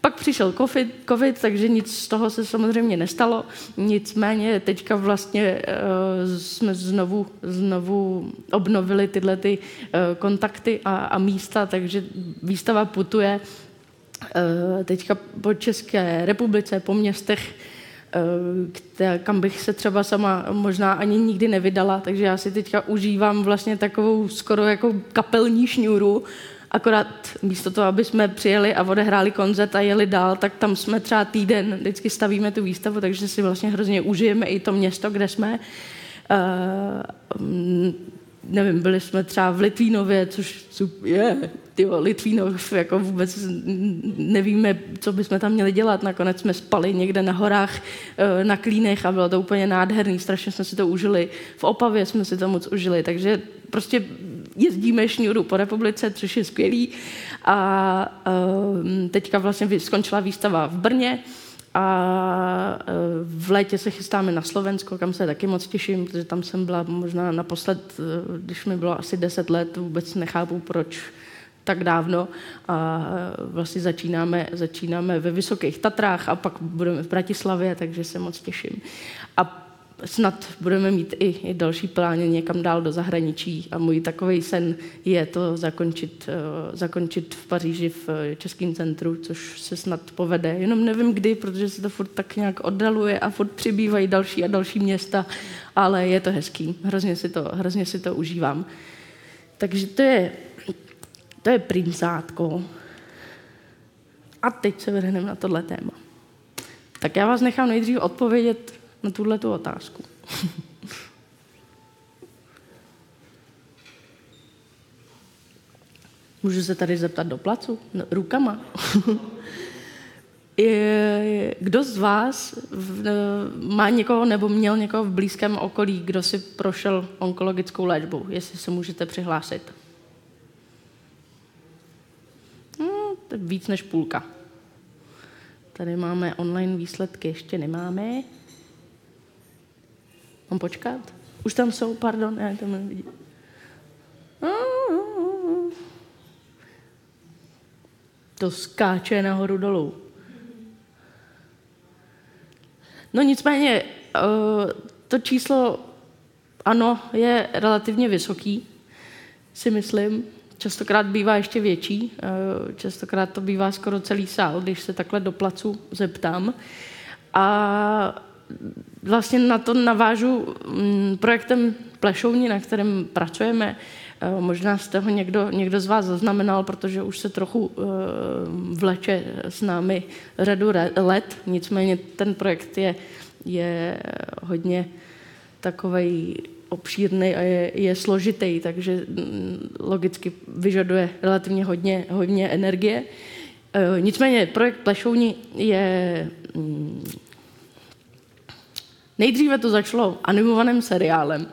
Pak přišel COVID, COVID, takže nic z toho se samozřejmě nestalo. Nicméně teďka vlastně uh, jsme znovu, znovu obnovili tyhle ty, uh, kontakty a, a místa, takže výstava putuje Eh, teďka po České republice, po městech, eh, kam bych se třeba sama možná ani nikdy nevydala, takže já si teďka užívám vlastně takovou skoro jako kapelní šňůru, akorát místo toho, aby jsme přijeli a odehráli koncert a jeli dál, tak tam jsme třeba týden, vždycky stavíme tu výstavu, takže si vlastně hrozně užijeme i to město, kde jsme. Uh, nevím, byli jsme třeba v Litvínově, což je, tyjo, Litvínov, jako vůbec nevíme, co bychom tam měli dělat. Nakonec jsme spali někde na horách, eh, na klínech a bylo to úplně nádherný, strašně jsme si to užili. V Opavě jsme si to moc užili, takže prostě jezdíme šňůru po republice, což je skvělý. A eh, teďka vlastně skončila výstava v Brně, a e, v létě se chystáme na Slovensko, kam se taky moc těším, protože tam jsem byla možná naposled, když mi bylo asi 10 let, vůbec nechápu, proč tak dávno a e, vlastně začínáme, začínáme ve Vysokých Tatrách a pak budeme v Bratislavě, takže se moc těším. A snad budeme mít i, i další plány někam dál do zahraničí a můj takový sen je to zakončit, uh, zakončit v Paříži v uh, Českém centru, což se snad povede. Jenom nevím kdy, protože se to furt tak nějak oddaluje a furt přibývají další a další města, ale je to hezký. Hrozně si to, hrozně si to užívám. Takže to je, to je princátko. A teď se vrhneme na tohle téma. Tak já vás nechám nejdřív odpovědět na tuhle tu otázku. [LAUGHS] Můžu se tady zeptat do placu? No, rukama. [LAUGHS] Kdo z vás má někoho nebo měl někoho v blízkém okolí, kdo si prošel onkologickou léčbou, jestli se můžete přihlásit? Hmm, to je víc než půlka. Tady máme online výsledky, ještě nemáme. Mám počkat? Už tam jsou, pardon, já to nevidím. To skáče nahoru dolů. No nicméně, eh, to číslo, ano, je relativně vysoký, si myslím. Častokrát bývá ještě větší, eh, častokrát to bývá skoro celý sál, když se takhle do placu zeptám. A vlastně na to navážu mm, projektem Plešovní, na kterém pracujeme. Eh, možná jste ho někdo, někdo z vás zaznamenal, protože už se trochu uh, vleče s námi řadu let, nicméně ten projekt je, je hodně takový obšírný a je, je složitý, takže mm, logicky vyžaduje relativně hodně, hodně energie. Uh, nicméně projekt Plešovní je... Um, nejdříve to začalo animovaným seriálem,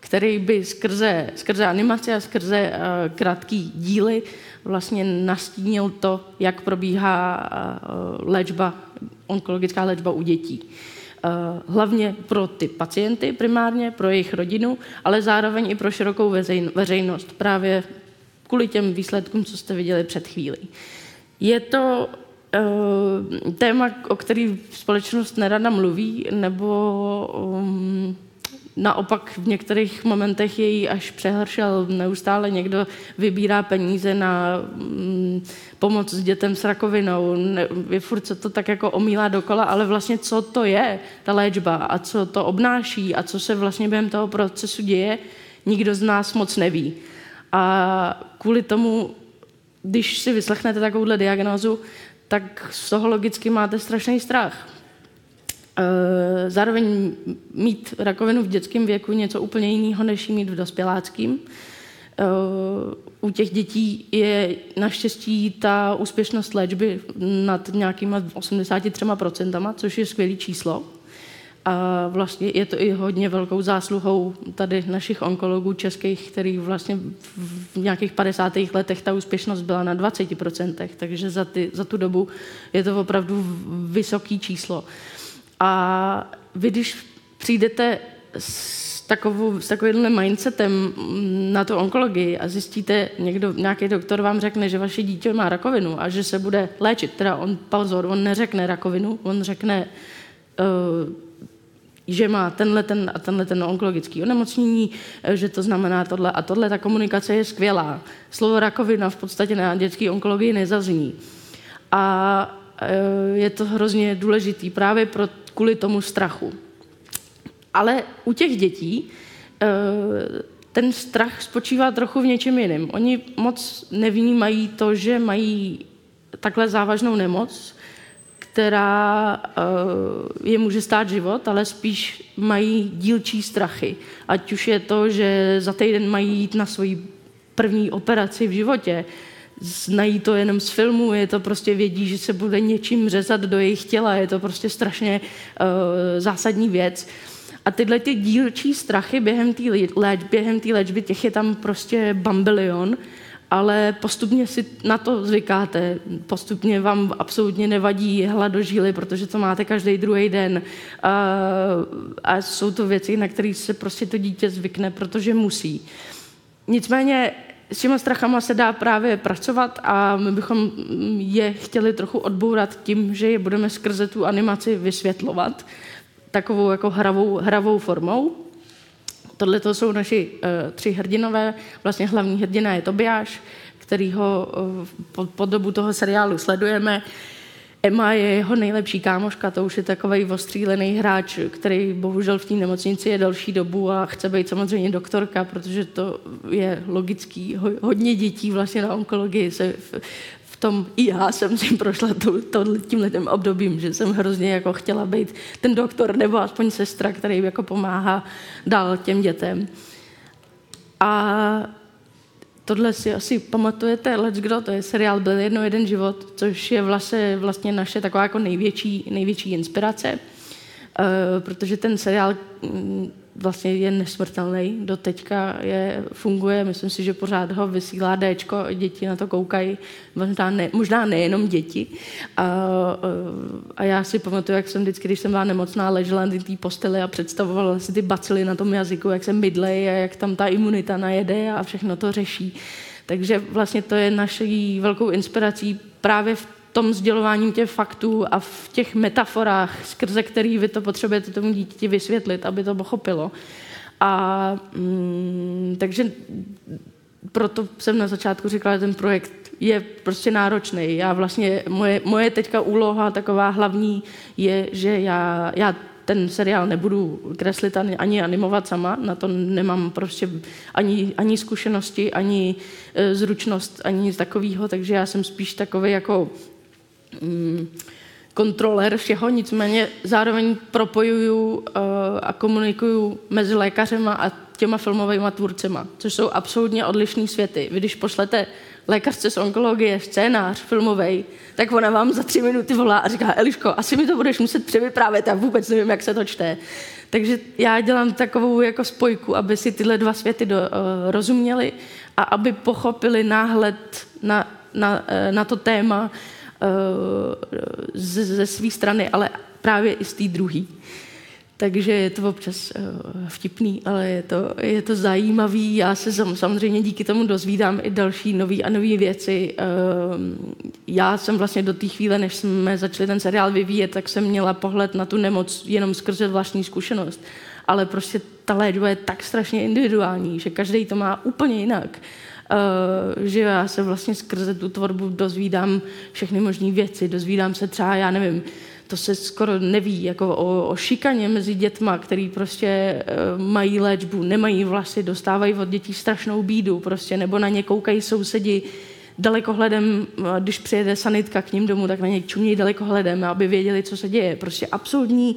který by skrze, skrze animace a skrze uh, krátký díly vlastně nastínil to, jak probíhá uh, léčba, onkologická léčba u dětí. Uh, hlavně pro ty pacienty primárně, pro jejich rodinu, ale zároveň i pro širokou veřejnost, právě kvůli těm výsledkům, co jste viděli před chvílí. Je to uh, téma, o který společnost nerada mluví, nebo um, naopak v některých momentech jej až přehršel. Neustále někdo vybírá peníze na mm, pomoc s dětem s rakovinou. Ne, je furt se to tak jako omílá dokola, ale vlastně co to je ta léčba a co to obnáší a co se vlastně během toho procesu děje, nikdo z nás moc neví. A kvůli tomu, když si vyslechnete takovouhle diagnózu, tak z toho logicky máte strašný strach zároveň mít rakovinu v dětském věku něco úplně jiného, než mít v dospěláckém. Eh, u těch dětí je naštěstí ta úspěšnost léčby nad nějakýma 83%, což je skvělé číslo. A vlastně je to i hodně velkou zásluhou tady našich onkologů českých, který vlastně v nějakých 50. letech ta úspěšnost byla na 20%, takže za, ty, za tu dobu je to opravdu vysoké číslo. A vy, když přijdete s, takovou, s takovým mindsetem na tu onkologii a zjistíte, někdo, nějaký doktor vám řekne, že vaše dítě má rakovinu a že se bude léčit, teda on, pozor, on neřekne rakovinu, on řekne, uh, že má tenhle ten a tenhle ten onkologický onemocnění, eh, že to znamená tohle a tohle, ta komunikace je skvělá. Slovo rakovina v podstatě na dětské onkologii nezazní. A je to hrozně důležitý právě pro kvůli tomu strachu. Ale u těch dětí eh, ten strach spočívá trochu v něčem jiném. Oni moc nevnímají to, že mají takhle závažnou nemoc, která eh, je může stát život, ale spíš mají dílčí strachy. Ať už je to, že za týden mají jít na svoji první operaci v životě, znají to jenom z filmu, je to prostě vědí, že se bude něčím řezat do jejich těla, je to prostě strašně uh, zásadní věc. A tyhle ty dílčí strachy během té léč, během léčby, těch je tam prostě bambilion, ale postupně si na to zvykáte. Postupně vám absolutně nevadí hladožíly, protože to máte každý druhý den. A, a jsou to věci, na které se prostě to dítě zvykne, protože musí. Nicméně s těma strachama se dá právě pracovat a my bychom je chtěli trochu odbourat tím, že je budeme skrze tu animaci vysvětlovat takovou jako hravou, hravou formou. Tohle to jsou naši uh, tři hrdinové. Vlastně hlavní hrdina je Tobiáš, kterýho uh, po, po dobu toho seriálu sledujeme. Emma je jeho nejlepší kámoška, to už je takový ostřílený hráč, který bohužel v té nemocnici je delší dobu a chce být samozřejmě doktorka, protože to je logický. Hodně dětí vlastně na onkologii se v, v tom i já jsem si prošla to, to, tímhle tím obdobím, že jsem hrozně jako chtěla být ten doktor nebo aspoň sestra, který jako pomáhá dál těm dětem. A tohle si asi pamatujete, Let's Go, to je seriál Byl jedno jeden život, což je vlastně, vlastně naše taková jako největší, největší inspirace, protože ten seriál mm, vlastně je nesmrtelný, do teďka je, funguje, myslím si, že pořád ho vysílá Dčko, děti na to koukají, možná, ne, možná nejenom děti. A, a já si pamatuju, jak jsem vždycky, když jsem byla nemocná, ležela na té posteli a představovala si ty bacily na tom jazyku, jak se mydlej a jak tam ta imunita najede a všechno to řeší. Takže vlastně to je naší velkou inspirací právě v tom sdělováním těch faktů a v těch metaforách, skrze který vy to potřebujete tomu dítěti vysvětlit, aby to pochopilo. A mm, takže proto jsem na začátku říkala, že ten projekt je prostě náročný. Já vlastně, moje, moje teďka úloha taková hlavní je, že já, já ten seriál nebudu kreslit ani, ani animovat sama, na to nemám prostě ani, ani zkušenosti, ani e, zručnost, ani nic takového, takže já jsem spíš takový jako kontroler všeho, nicméně zároveň propojuju uh, a komunikuju mezi lékařema a těma filmovými tvůrcema, což jsou absolutně odlišné světy. Vy když pošlete lékařce z onkologie scénář filmový, tak ona vám za tři minuty volá a říká, Eliško, asi mi to budeš muset převyprávět, já vůbec nevím, jak se to čte. Takže já dělám takovou jako spojku, aby si tyhle dva světy do, uh, rozuměli a aby pochopili náhled na, na, uh, na to téma, ze, ze své strany, ale právě i z té druhé. Takže je to občas uh, vtipný, ale je to, je to zajímavý. Já se samozřejmě díky tomu dozvídám i další nové a nové věci. Uh, já jsem vlastně do té chvíle, než jsme začali ten seriál vyvíjet, tak jsem měla pohled na tu nemoc jenom skrze vlastní zkušenost. Ale prostě ta léčba je tak strašně individuální, že každý to má úplně jinak. Uh, že já se vlastně skrze tu tvorbu dozvídám všechny možné věci. Dozvídám se třeba, já nevím, to se skoro neví, jako o, o šikaně mezi dětma, který prostě uh, mají léčbu, nemají vlasy, dostávají od dětí strašnou bídu, prostě, nebo na ně koukají sousedi dalekohledem, když přijede sanitka k ním domů, tak na ně čumějí dalekohledem, aby věděli, co se děje. Prostě absolutní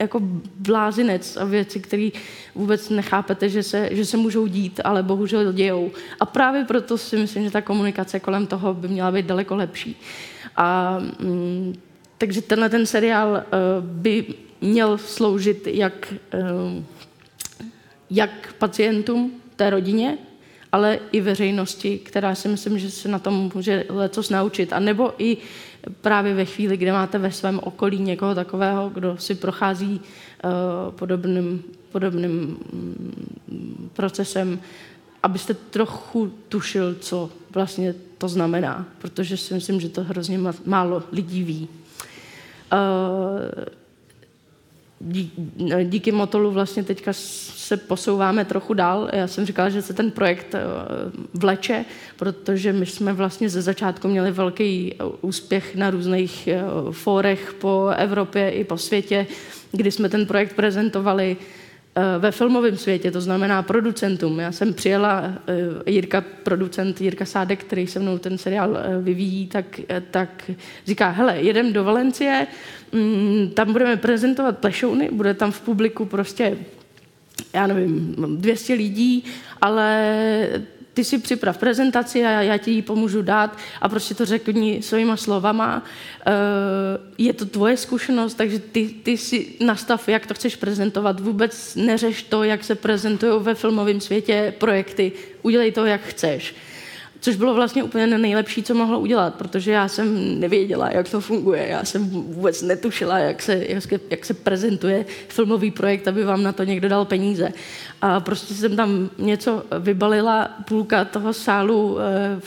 jako blázinec a věci, které vůbec nechápete, že se, že se můžou dít, ale bohužel dějou. A právě proto si myslím, že ta komunikace kolem toho by měla být daleko lepší. A, mm, takže tenhle ten seriál uh, by měl sloužit jak, uh, jak pacientům, té rodině, ale i veřejnosti, která si myslím, že se na tom může letos naučit. A nebo i právě ve chvíli, kdy máte ve svém okolí někoho takového, kdo si prochází uh, podobným, podobným mm, procesem, abyste trochu tušil, co vlastně to znamená, protože si myslím, že to hrozně málo lidí ví. Uh, díky Motolu vlastně teďka se posouváme trochu dál. Já jsem říkala, že se ten projekt eh, vleče, protože my jsme vlastně ze začátku měli velký eh, úspěch na různých eh, fórech po Evropě i po světě, kdy jsme ten projekt prezentovali ve filmovém světě, to znamená producentům. Já jsem přijela, Jirka, producent Jirka Sádek, který se mnou ten seriál vyvíjí, tak, tak říká, hele, jedem do Valencie, mm, tam budeme prezentovat plešouny, bude tam v publiku prostě, já nevím, 200 lidí, ale ty si připrav prezentaci a já ti ji pomůžu dát a prostě to řekni svýma slovama. Eh, je to tvoje zkušenost, takže ty, ty si nastav, jak to chceš prezentovat. Vůbec neřeš to, jak se prezentují ve filmovém světě projekty. Udělej to, jak chceš. Což bylo vlastně úplně nejlepší, co mohlo udělat, protože já jsem nevěděla, jak to funguje. Já jsem vůbec netušila, jak se, jak se, jak se prezentuje filmový projekt, aby vám na to někdo dal peníze. A prostě jsem tam něco vybalila, půlka toho sálu eh,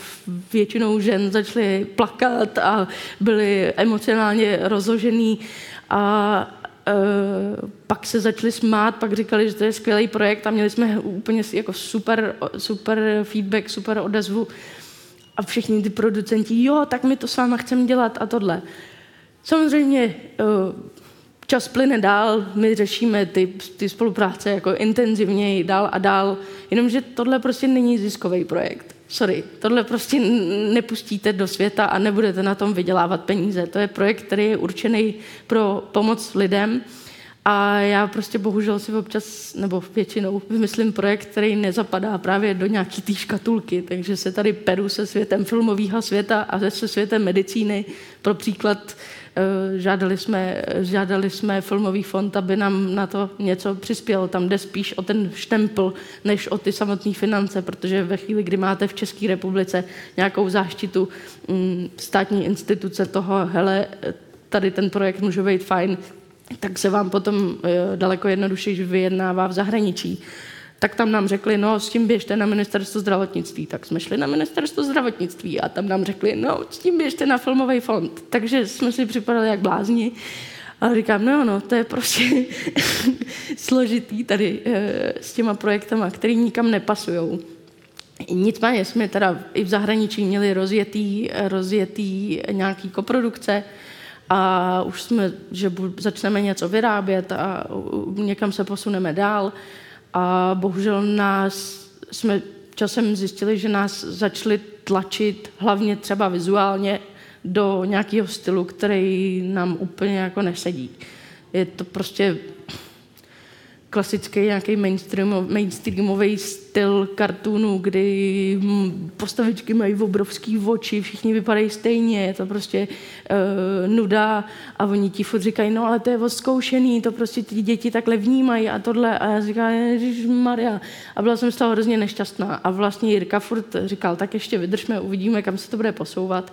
většinou žen začaly plakat a byly emocionálně rozložený a Uh, pak se začali smát, pak říkali, že to je skvělý projekt a měli jsme úplně jako super, super feedback, super odezvu a všichni ty producenti, jo, tak my to s váma chceme dělat a tohle. Samozřejmě uh, čas plyne dál, my řešíme ty, ty spolupráce jako intenzivněji dál a dál, jenomže tohle prostě není ziskový projekt sorry, tohle prostě nepustíte do světa a nebudete na tom vydělávat peníze. To je projekt, který je určený pro pomoc lidem a já prostě bohužel si občas, nebo většinou vymyslím projekt, který nezapadá právě do nějaký té škatulky, takže se tady peru se světem filmového světa a se světem medicíny. Pro příklad žádali jsme, žádali jsme filmový fond, aby nám na to něco přispěl. Tam jde spíš o ten štempel, než o ty samotné finance, protože ve chvíli, kdy máte v České republice nějakou záštitu mm, státní instituce toho, hele, tady ten projekt může být fajn, tak se vám potom eh, daleko jednodušeji vyjednává v zahraničí tak tam nám řekli, no s tím běžte na ministerstvo zdravotnictví. Tak jsme šli na ministerstvo zdravotnictví a tam nám řekli, no s tím běžte na filmový fond. Takže jsme si připadali jak blázni. A říkám, no, no, to je prostě [LAUGHS] složitý tady e, s těma projektama, který nikam nepasují. Nicméně jsme teda i v zahraničí měli rozjetý, rozjetý nějaký koprodukce a už jsme, že začneme něco vyrábět a někam se posuneme dál. A bohužel nás jsme časem zjistili, že nás začali tlačit hlavně třeba vizuálně do nějakého stylu, který nám úplně jako nesedí. Je to prostě klasický nějaký mainstream, mainstreamový styl kartunu, kdy postavičky mají obrovský oči, všichni vypadají stejně, je to prostě uh, nuda a oni ti furt říkají, no ale to je odzkoušený, to prostě ty děti takhle vnímají a tohle a já říkám, Maria. A byla jsem z toho hrozně nešťastná a vlastně Jirka furt říkal, tak ještě vydržme, uvidíme, kam se to bude posouvat.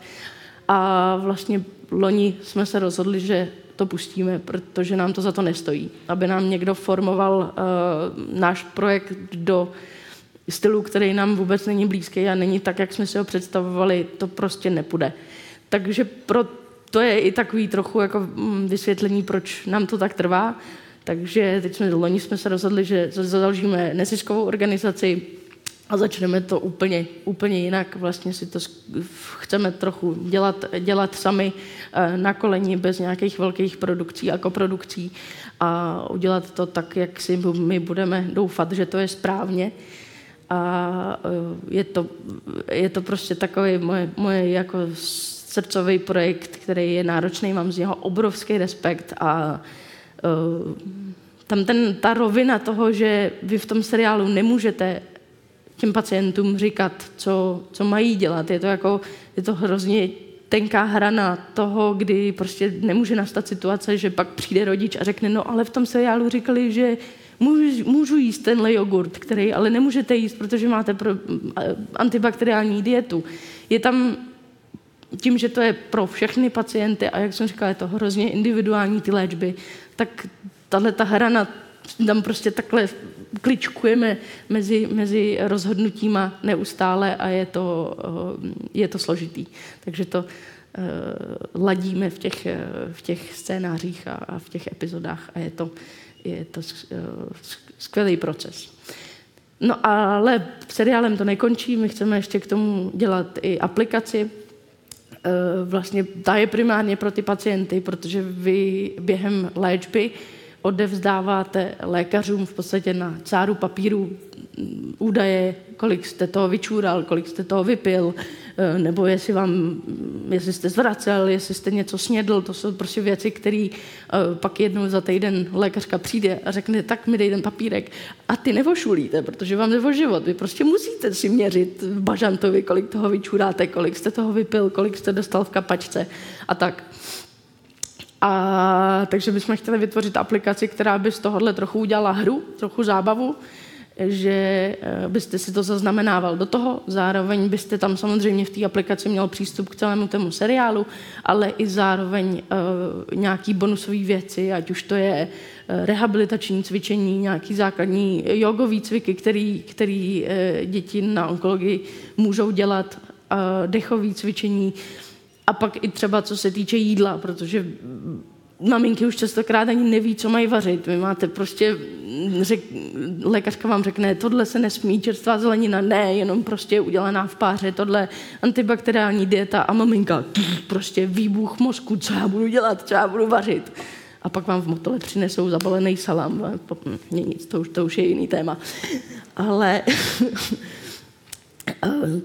A vlastně loni jsme se rozhodli, že to pustíme, protože nám to za to nestojí. Aby nám někdo formoval uh, náš projekt do stylu, který nám vůbec není blízký a není tak, jak jsme si ho představovali, to prostě nepůjde. Takže pro, to je i takový trochu jako mm, vysvětlení, proč nám to tak trvá. Takže teď jsme loni jsme se rozhodli, že založíme neziskovou organizaci, a začneme to úplně, úplně jinak. Vlastně si to chceme trochu dělat, dělat sami eh, na koleni, bez nějakých velkých produkcí a koprodukcí a udělat to tak, jak si my budeme doufat, že to je správně. A eh, je to, je to prostě takový moje, moje jako srdcový projekt, který je náročný, mám z něho obrovský respekt a uh, tam ten, ta rovina toho, že vy v tom seriálu nemůžete těm pacientům říkat, co, co mají dělat. Je to jako, je to hrozně tenká hrana toho, kdy prostě nemůže nastat situace, že pak přijde rodič a řekne, no ale v tom seriálu říkali, že můžu, můžu jíst tenhle jogurt, který ale nemůžete jíst, protože máte pro, antibakteriální dietu. Je tam tím, že to je pro všechny pacienty a jak jsem říkala, je to hrozně individuální ty léčby, tak tahle ta hrana tam prostě takhle kličkujeme mezi, mezi rozhodnutíma neustále a je to, eh, je to složitý. Takže to uh, ladíme v těch, eh, v těch scénářích a, a v těch epizodách a je to, je to skvělý proces. No ale seriálem to nekončí, my chceme ještě k tomu dělat i aplikaci. Vlastně ta je primárně pro ty pacienty, protože vy během léčby odevzdáváte lékařům v podstatě na cáru papíru údaje, kolik jste toho vyčúral, kolik jste toho vypil, eh, nebo jestli, vám, jestli jste zvracel, jestli jste něco snědl, to jsou prostě věci, které eh, pak jednou za týden lékařka přijde a řekne, tak mi dej ten papírek a ty nevošulíte, protože vám jde o život. Vy prostě musíte si měřit bažantovi, kolik toho vyčuráte, kolik jste toho vypil, kolik jste dostal v kapačce a tak. A takže bychom chtěli vytvořit aplikaci, která by z tohohle trochu udělala hru, trochu zábavu, že eh, byste si to zaznamenával do toho, zároveň byste tam samozřejmě v té aplikaci měl přístup k celému tomu seriálu, ale i zároveň uh, nějaký bonusové věci, ať už to je uh, rehabilitační cvičení, nějaký základní jogový cviky, který, který uh, děti na onkologii můžou dělat, uh, dechový cvičení, uh, a pak i třeba co se týče jídla, protože maminky už častokrát ani neví, co mají vařit. Vy máte prostě, řek, lékařka vám řekne, tohle se nesmí, čerstvá zelenina, ne, jenom prostě udělaná v páře, tohle antibakteriální dieta a maminka, prostě výbuch mozku, co já budu dělat, co já budu vařit. A pak vám v motole přinesou zabalený salám. Hm, nic, to už, to už je jiný téma. Ale [LAUGHS]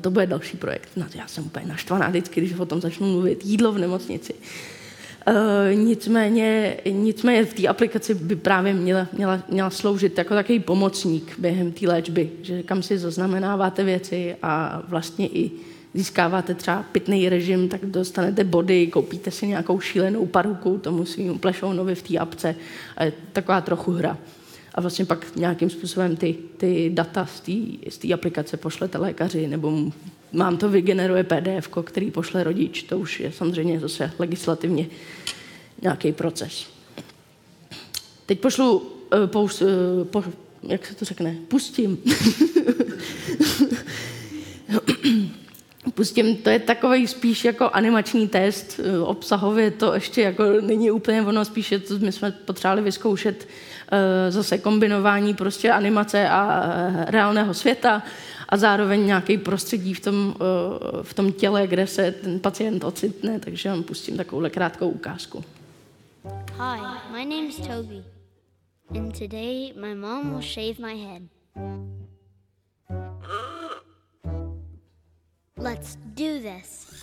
to bude další projekt. Já jsem úplně naštvaná vždycky, když o tom začnu mluvit. Jídlo v nemocnici. Uh, nicméně, nicméně v té aplikaci by právě měla, měla, měla sloužit jako takový pomocník během té léčby, že kam si zaznamenáváte věci a vlastně i získáváte třeba pitný režim, tak dostanete body, koupíte si nějakou šílenou paruku tomu svým plešounovi v té apce a je taková trochu hra. A vlastně pak nějakým způsobem ty, ty data z té aplikace pošlete lékaři, nebo mám to vygeneruje PDF, který pošle rodič. To už je samozřejmě zase legislativně nějaký proces. Teď pošlu, uh, pous, uh, po, jak se to řekne, pustím. [LAUGHS] pustím, to je takový spíš jako animační test, eh, obsahově to ještě jako není úplně ono, spíš je to, my jsme potřebovali vyzkoušet uh, zase kombinování prostě animace a uh, reálného světa a zároveň nějaký prostředí v tom, v tom těle, kde se ten pacient ocitne, takže vám pustím takovou krátkou ukázku. Hi, my name's Toby, and today my mom will shave my head. Let's do this.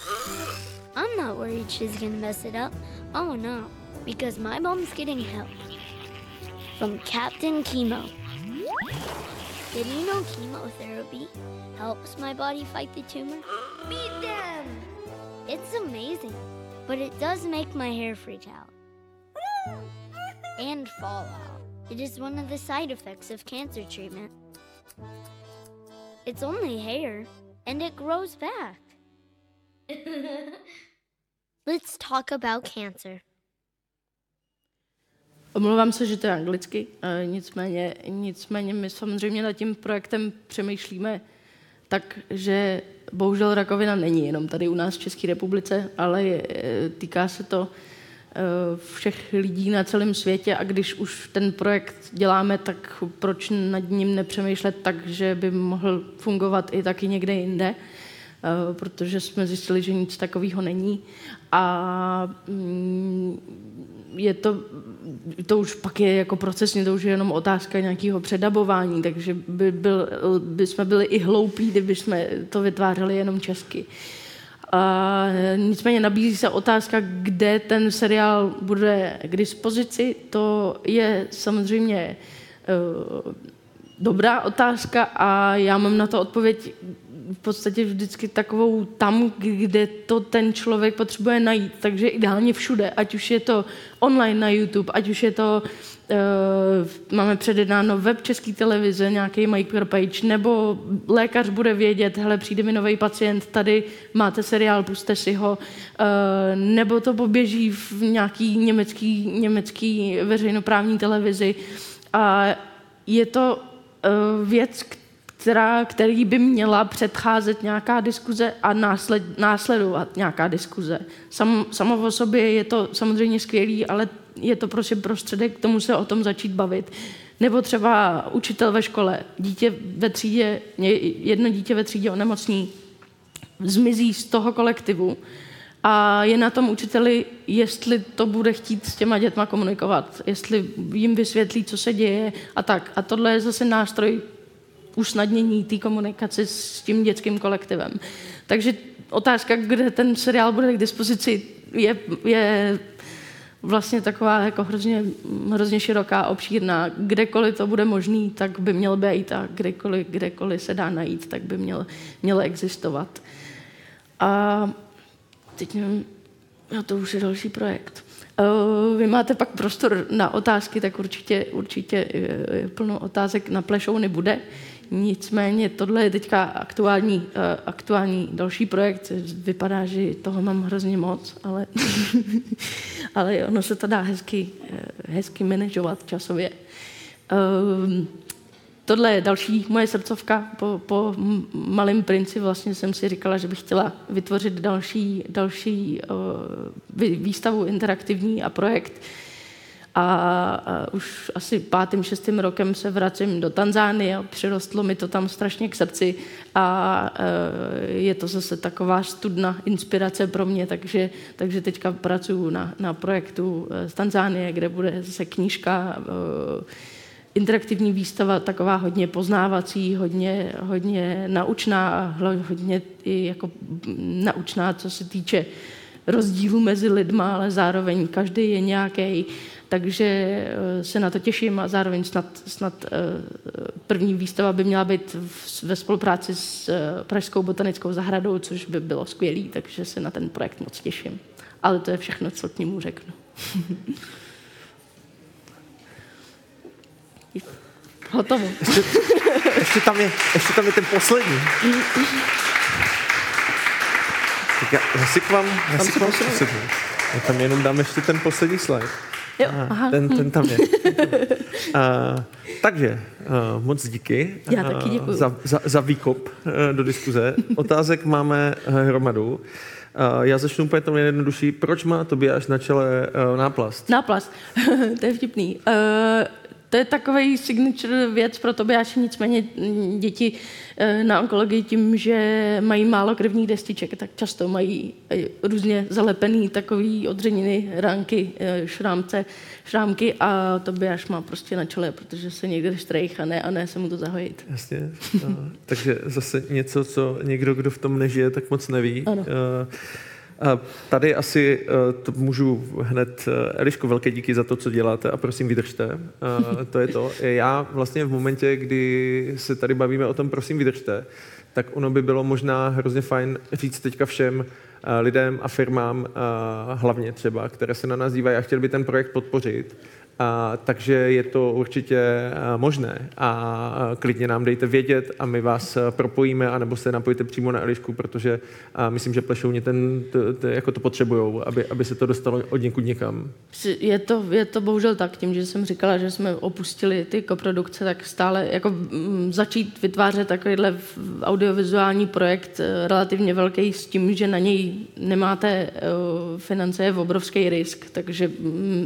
I'm not worried she's gonna mess it up. Oh no, because my mom's getting help from Captain Chemo. Did you know chemotherapy helps my body fight the tumor? Beat them! It's amazing, but it does make my hair freak out and fall out. It is one of the side effects of cancer treatment. It's only hair, and it grows back. [LAUGHS] Let's talk about cancer. Omlouvám se, že to je anglicky, nicméně, nicméně my samozřejmě nad tím projektem přemýšlíme tak, že bohužel rakovina není jenom tady u nás v České republice, ale je, týká se to všech lidí na celém světě a když už ten projekt děláme, tak proč nad ním nepřemýšlet tak, že by mohl fungovat i taky někde jinde, eh, protože jsme zjistili, že nic takového není. A mm, je to, to už pak je jako procesně, to už je jenom otázka nějakého předabování, takže by, byl, by jsme byli i hloupí, kdyby jsme to vytvářeli jenom česky. A nicméně nabízí se otázka, kde ten seriál bude k dispozici. To je samozřejmě uh, dobrá otázka a já mám na to odpověď v podstatě vždycky takovou tam, kde to ten člověk potřebuje najít. Takže ideálně všude, ať už je to online na YouTube, ať už je to, uh, máme předjednáno web české televize, nějaký micropage, nebo lékař bude vědět, hele, přijde mi nový pacient, tady máte seriál, puste si ho, uh, nebo to poběží v nějaký německý, německý veřejnoprávní televizi. A je to uh, věc, která, který by měla předcházet nějaká diskuze a násled, následovat nějaká diskuze. Sam, samo o sobě je to samozřejmě skvělý, ale je to prostě prostředek k tomu se o tom začít bavit. Nebo třeba učitel ve škole, dítě ve třídě, jedno dítě ve třídě onemocní, zmizí z toho kolektivu a je na tom učiteli, jestli to bude chtít s těma dětma komunikovat, jestli jim vysvětlí, co se děje a tak. A tohle je zase nástroj usnadnění té komunikace s tím dětským kolektivem. Takže otázka, kde ten seriál bude k dispozici, je, je vlastně taková jako hrozně, hrozně široká, obšírná. Kdekoliv to bude možný, tak by měl být a kdekoliv, kdekoliv se dá najít, tak by měl, měl existovat. A teď nevím, no to už je další projekt. Vy máte pak prostor na otázky, tak určitě, určitě plno otázek na plešouny bude. Nicméně tohle je teďka aktuální, eh, aktuální další projekt. Vypadá, že toho mám hrozně moc, ale, [LAUGHS] ale ono se to dá hezky, eh, hezky manažovat časově. Um, tohle je další moje srdcovka. Po, po Malém princi vlastně jsem si říkala, že bych chtěla vytvořit další, další uh, výstavu interaktivní a projekt, a už asi pátým, šestým rokem se vracím do Tanzánie a přirostlo mi to tam strašně k srdci. A je to zase taková studna inspirace pro mě, takže, takže teďka pracuji na, na projektu e, z Tanzánie, kde bude zase knížka, e, interaktivní výstava taková hodně poznávací, hodně, hodně naučná a hodně i jako naučná, co se týče rozdílu mezi lidma, ale zároveň každý je nějaký, takže eh, se na to těším a zároveň snad, snad eh, první výstava by měla být ve spolupráci s eh, Pražskou botanickou zahradou, což by bylo skvělé, takže se na ten projekt moc těším. Ale to je všechno, co k němu řeknu. [LAUGHS] Hotovo. Ještě, ještě, tam je, ještě tam je ten poslední. Tak já, já si k vám, já si k vám. Já tam jenom dám ještě ten poslední slide. Jo, aha. Ten, ten tam je. A, [LAUGHS] takže a, moc díky Já taky děkuju. za, za, za výkop a, do diskuze. Otázek máme a, hromadu. A, já začnu úplně tomu jednodušší. Proč má Tobiáš na čele a, náplast? Náplast. [LAUGHS] to je vtipný. Uh, to je takový signature věc pro Tobiáše, nicméně děti eh, na onkologii tím, že mají málo krevních destiček, tak často mají eh, různě zalepený takový odřeniny, ránky, eh, šrámce, šrámky a Tobiáš má prostě na čele, protože se někde štrejch a ne, a ne se mu to zahojit. Jasně. Takže zase něco, co někdo, kdo v tom nežije, tak moc neví. Ano. A tady asi eh, to můžu hned, eh, Eliško, velké díky za to, co děláte a prosím vydržte. A to je to. Já vlastně v momentě, kdy se tady bavíme o tom, prosím vydržte, tak ono by bylo možná hrozně fajn říct teďka všem eh, lidem a firmám, hlavně třeba, které se na nás dívají a chtěli by ten projekt podpořit, a, takže je to určitě možné a, klidně nám dejte vědět a my vás propojíme, anebo se napojte přímo na Elišku, protože a, myslím, že plešouni ten, to, to, jako to potřebují, aby, aby se to dostalo od někud někam. Je to, je to bohužel tak, tím, že jsem říkala, že jsme opustili ty koprodukce, tak stále jako m, začít vytvářet takovýhle audiovizuální projekt e, relativně velký s tím, že na něj nemáte uh, finance, je obrovský risk, takže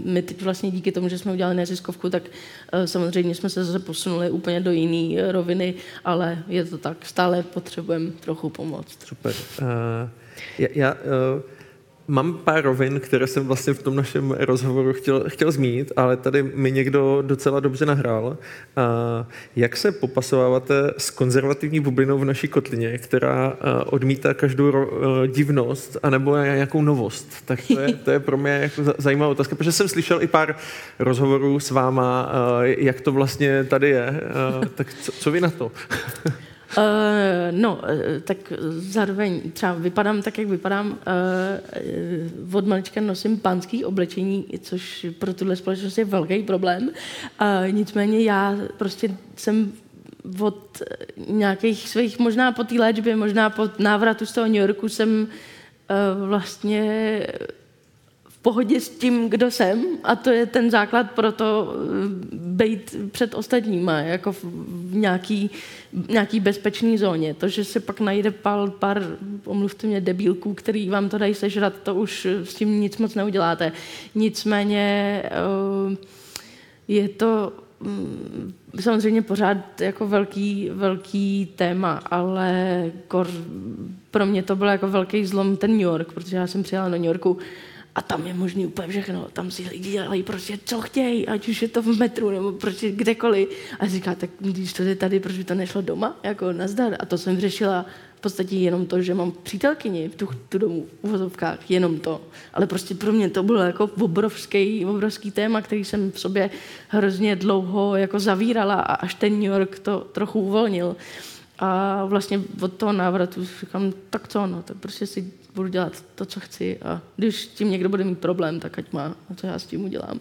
my teď vlastně díky tomu, že jsme udělali neziskovku, tak eh, samozřejmě jsme se zase posunuli úplně do jiné eh, roviny, ale je to tak, stále potřebujeme trochu pomoct. Super. Uh, já, já uh Mám pár rovin, které jsem vlastně v tom našem rozhovoru chtěl, chtěl zmínit, ale tady mi někdo docela dobře nahrál. A jak se popasováváte s konzervativní bublinou v naší kotlině, která odmítá každou ro, divnost anebo nějakou novost? Tak to je, to je pro mě jako zajímavá otázka, protože jsem slyšel i pár rozhovorů s váma, jak to vlastně tady je. Tak co, co vy na to? Uh, no, uh, tak zároveň třeba vypadám tak, jak vypadám. Uh, od malička nosím pánský oblečení, což pro tuhle společnost je velký problém. Uh, nicméně já prostě jsem od nějakých svých, možná po té léčbě, možná po návratu z toho New Yorku jsem uh, vlastně pohodě s tím, kdo jsem a to je ten základ pro to eh, být před ostatníma, jako v, nějaký, nějaký bezpečný zóně. To, že se pak najde pár, pár omluvte mě, debílků, který vám to dají sežrat, to už s tím nic moc neuděláte. Nicméně eh, je to mm, samozřejmě pořád jako velký, velký téma, ale kor, pro mě to byl jako velký zlom ten New York, protože já jsem přijela do New Yorku a tam je možný úplně všechno. Tam si lidi dělají prostě, co chtějí, ať už je to v metru nebo prostě kdekoliv. A říká, tak když to je tady, proč by to nešlo doma? Jako nazdar. A to jsem řešila v podstatě jenom to, že mám přítelkyni v tu, tu domu v vozovkách, jenom to. Ale prostě pro mě to bylo jako obrovský, obrovský téma, který jsem v sobě hrozně dlouho jako zavírala a až ten New York to trochu uvolnil. A vlastně od toho návratu říkám, tak co, no, tak prostě si budu dělat to, co chci a když tím někdo bude mít problém, tak ať má, a co já s tím udělám.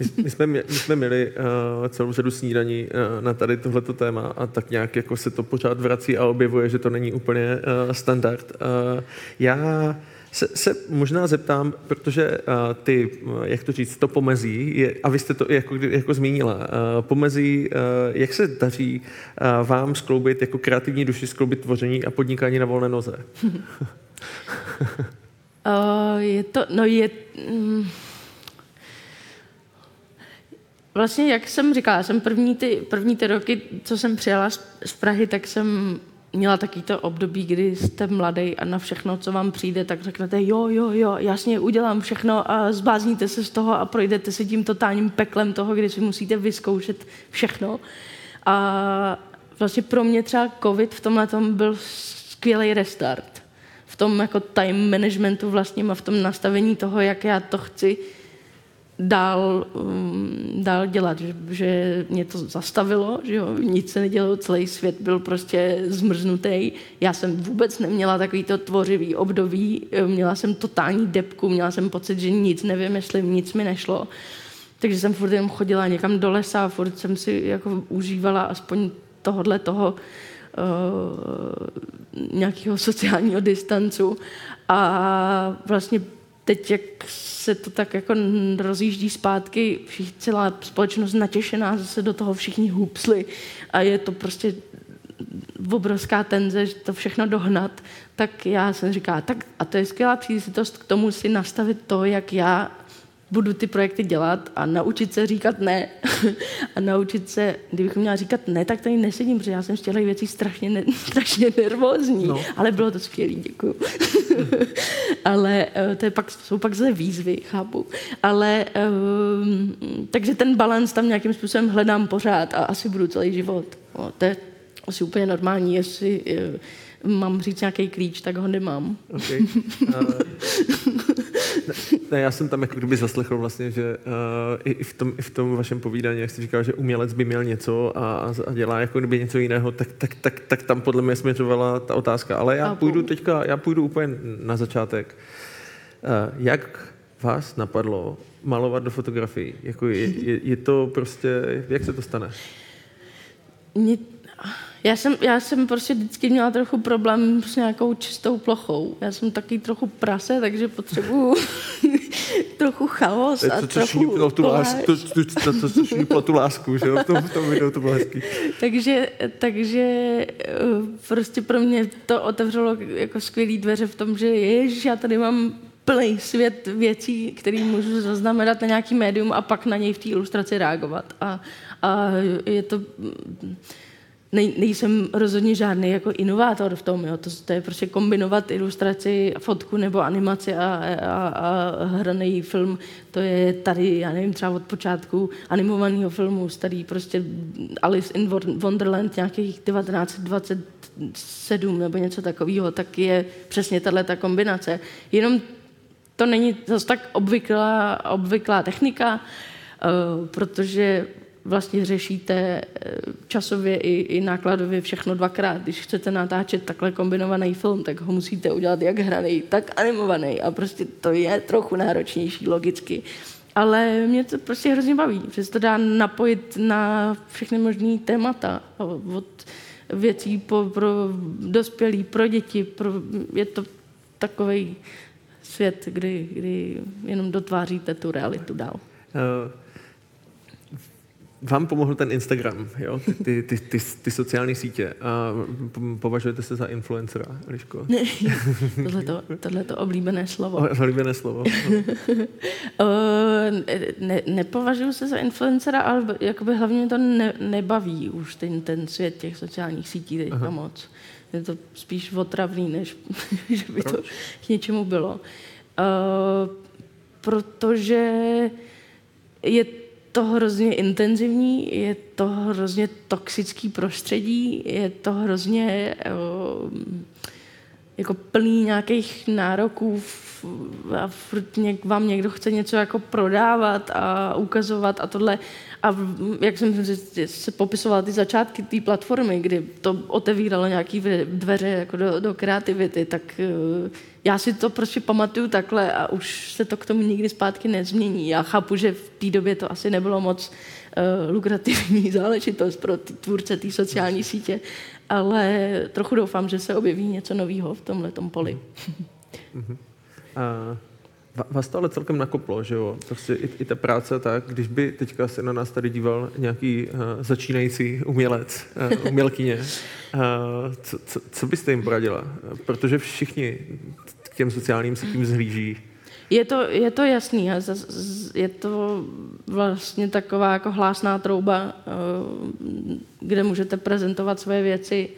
My, my, jsme, my jsme měli uh, celou řadu snídaní uh, na tady tohleto téma a tak nějak jako se to pořád vrací a objevuje, že to není úplně uh, standard. Uh, já se, se možná zeptám, protože uh, ty, jak to říct, to pomezí, je, a vy jste to jako, jako zmínila, uh, pomezí, uh, jak se daří uh, vám skloubit jako kreativní duši, skloubit tvoření a podnikání na volné noze? uh, [LAUGHS] je to, no je... Mm, vlastně, jak jsem říkala, jsem první ty, první ty roky, co jsem přijela z, z Prahy, tak jsem měla taky to období, kdy jste mladý a na všechno, co vám přijde, tak řeknete jo, jo, jo, jasně, udělám všechno a zbázníte se z toho a projdete si tím totálním peklem toho, kdy si musíte vyzkoušet všechno. A vlastně pro mě třeba covid v tomhle tom byl skvělý restart. V tom jako time managementu vlastně a v tom nastavení toho, jak já to chci dál, um, dál dělat, že, že mě to zastavilo, že jo, nic se nedělo, celý svět byl prostě zmrznutý. Já jsem vůbec neměla takový to tvořivý období, měla jsem totální depku, měla jsem pocit, že nic nevymyslím, nic mi nešlo. Takže jsem furt jenom chodila někam do lesa furt jsem si jako užívala aspoň tohodle toho uh, nějakého sociálního distancu a vlastně teď, jak se to tak jako rozjíždí zpátky, všich, celá společnost natěšená, zase do toho všichni hupsli a je to prostě obrovská tenze, že to všechno dohnat, tak já jsem říkala, tak a to je skvělá příležitost k tomu si nastavit to, jak já budu ty projekty dělat a naučit se říkat ne. [LAUGHS] a naučit se, kdybych měla říkat ne, tak tady nesedím, protože já jsem z těchto věcí strašně, ne, [LAUGHS] strašně nervózní. No. Ale bylo to skvělé, děkuju. [LAUGHS] [LAUGHS] ale eh, to je pak, jsou pak zase výzvy, chápu. Ale um, takže ten balans tam nějakým způsobem hledám pořád a asi budu celý život. No, to je asi úplně normální, jestli uh, mám říct nějaký klíč, tak ho nemám. Okay. Uh, ne, já jsem tam jako kdyby zaslechl vlastně, že uh, i, v tom, i v tom vašem povídání, jak jsi říkal, že umělec by měl něco a, a dělá jako kdyby něco jiného, tak, tak, tak, tak tam podle mě směřovala ta otázka. Ale já půjdu teďka, já půjdu úplně na začátek. Uh, jak vás napadlo malovat do fotografií? Jako je, je, je to prostě, jak se to stane? Mě já jsem, já jsem prostě vždycky měla trochu problém s nějakou čistou plochou. Já jsem taky trochu prase, takže potřebuju [LAUGHS] trochu chaos a to, trochu šíplo tu lásku, to, to, to, to, to šíplo tu lásku, že jo? V tom, v tom videu to bylo hezký. takže, takže eh, prostě pro mě to otevřelo jako skvělý dveře v tom, že ježiš, já tady mám plný svět věcí, které můžu zaznamenat na nějaký médium a pak na něj v té ilustraci reagovat. A, a je to nej, nejsem rozhodně žádný jako inovátor v tom, jo. To, to je prostě kombinovat ilustraci, fotku nebo animaci a, a, a hraný film. To je tady, já nevím, třeba od počátku animovaného filmu, starý prostě Alice in Wonderland nějakých 1927 nebo něco takového, tak je přesně tahle ta kombinace. Jenom to není zase tak obvyklá, obvyklá technika, uh, protože vlastně řešíte eh, časově i, i nákladově všechno dvakrát. Když chcete natáčet takhle kombinovaný film, tak ho musíte udělat jak hraný, tak animovaný a prostě to je trochu náročnější logicky. Ale mě to prostě hrozně baví, že se to dá napojit na všechny možné témata. Od věcí po, pro dospělí, pro děti. Pro, je to takový svět, kdy, kdy jenom dotváříte tu realitu dál. Uh vám pomohl ten Instagram, jo? Ty, ty, ty, ty sociální sítě. A považujete se za influencera, Liško? [LAUGHS] Tohle to oblíbené slovo. O, oblíbené slovo. [LAUGHS] o, ne, nepovažuji se za influencera, ale jakoby hlavně to ne, nebaví už ten, ten svět těch sociálních sítí teďka Aha. moc. Je to spíš otravný, než [LAUGHS] že by Proč? to k něčemu bylo. Uh, protože je to hrozně intenzivní, je to hrozně toxický prostředí, je to hrozně jako plný nějakých nároků a furt vám někdo chce něco jako prodávat a ukazovat a tohle. A jak jsem se popisovala ty začátky té platformy, kdy to otevíralo nějaké dveře jako do, do kreativity, tak eh, já si to prostě pamatuju takhle a už se to k tomu nikdy zpátky nezmění. Já chápu, že v té době to asi nebylo moc uh, lukrativní [LAUGHS] záležitost pro tvůrce té sociální sítě, ale trochu doufám, že se objeví něco nového v tomhle poli. [LAUGHS] Mm-hmm. Uh... Vás to ale celkem nakoplo, že jo? Prostě i, i ta práce tak, když by teďka se na nás tady díval nějaký uh, začínající umělec, uh, [LAUGHS] umělkyně, uh, co, co, co byste jim poradila? Protože všichni k těm sociálním sítím zhlíží. Je to, je to jasný, je to vlastně taková jako hlásná trouba, kde můžete prezentovat svoje věci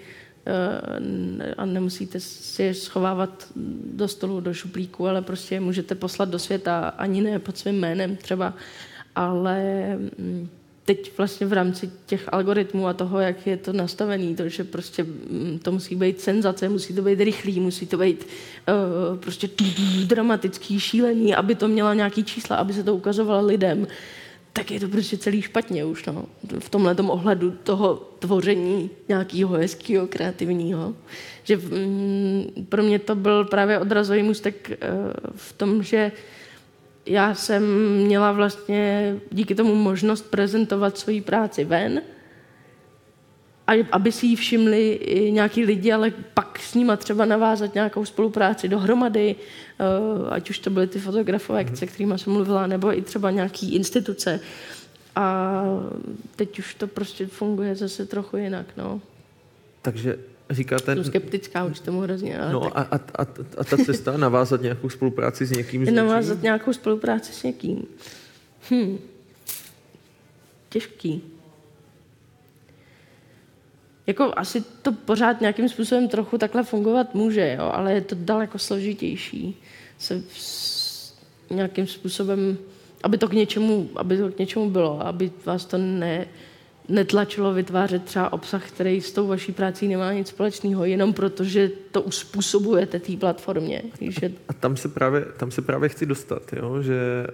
eh, a nemusíte si je schovávat do stolu, do šuplíku, ale prostě je můžete poslat do světa ani ne pod svým jménem třeba, ale mm, teď vlastně v rámci těch algoritmů a toho, jak je to nastavený, to, že prostě mm, to musí být senzace, musí to být rychlý, musí to být uh, prostě dramatický, šílený, aby to měla nějaký čísla, aby se to ukazovalo lidem, tak je to prostě celý špatně už, no. V tomhle ohledu toho tvoření nějakého hezkého, kreativního. Že mm, pro mě to byl právě odrazový můstek uh, v tom, že já jsem měla vlastně díky tomu možnost prezentovat svoji práci ven, a aby si ji všimli i nějaký lidi, ale pak s nima třeba navázat nějakou spolupráci dohromady, eh, ať už to byly ty fotografové, mm-hmm. se kterými jsem mluvila, nebo i třeba nějaký instituce. A teď už to prostě funguje zase trochu jinak, no. Takže říkáte... Jsem skeptická už tomu hrozně. Ale no tak... a, a, a, a ta cesta [LAUGHS] navázat nějakou spolupráci s někým? S navázat nějakou spolupráci s někým. Hm. Těžký. Jako asi to pořád nějakým způsobem trochu takhle fungovat může, jo, ale je to daleko složitější se nějakým způsobem, aby to k něčemu, aby to k něčemu bylo, aby vás to ne, netlačilo vytvářet třeba obsah, který s tou vaší prací nemá nic společného, jenom protože to uspůsobujete té platformě. Že... A tam se právě, tam se právě chci dostat, jo? že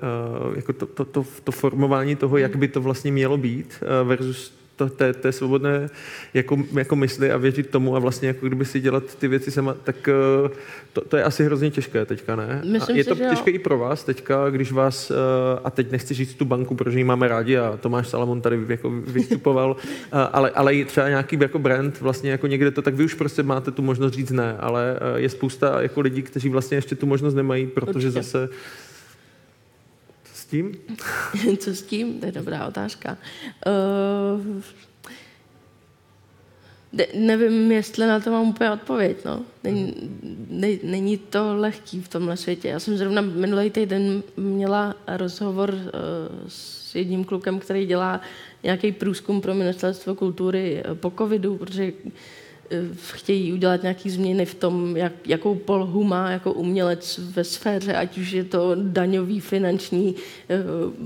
uh, jako to, to, to, to formování toho, jak by to vlastně mělo být uh, versus to, té, té svobodné jako, jako mysli a věřit tomu a vlastně jako kdyby si dělat ty věci sama, tak eh, to, to je asi hrozně těžké teďka, ne? Myslím a je si, to že těžké jo. i pro vás teďka, když vás, eh, a teď nechci říct tu banku, protože ji máme rádi a Tomáš Salamon tady jako vystupoval, [LAUGHS] eh, ale, ale i třeba nějaký jako brand, vlastně jako někde to, tak vy už prostě máte tu možnost říct ne, ale je spousta jako lidí, kteří vlastně ještě tu možnost nemají, protože Určitě. zase tím? [LAUGHS] Co s tím? To je dobrá otázka. Uh, de, nevím, jestli na to mám úplně odpověď. No. Není, ne, není to lehký v tomhle světě. Já jsem zrovna minulý týden měla rozhovor uh, s jedním klukem, který dělá nějaký průzkum pro ministerstvo kultury po covidu, protože chtějí udělat nějaké změny v tom, jak, jakou polohu má jako umělec ve sféře, ať už je to daňový, finanční, eh,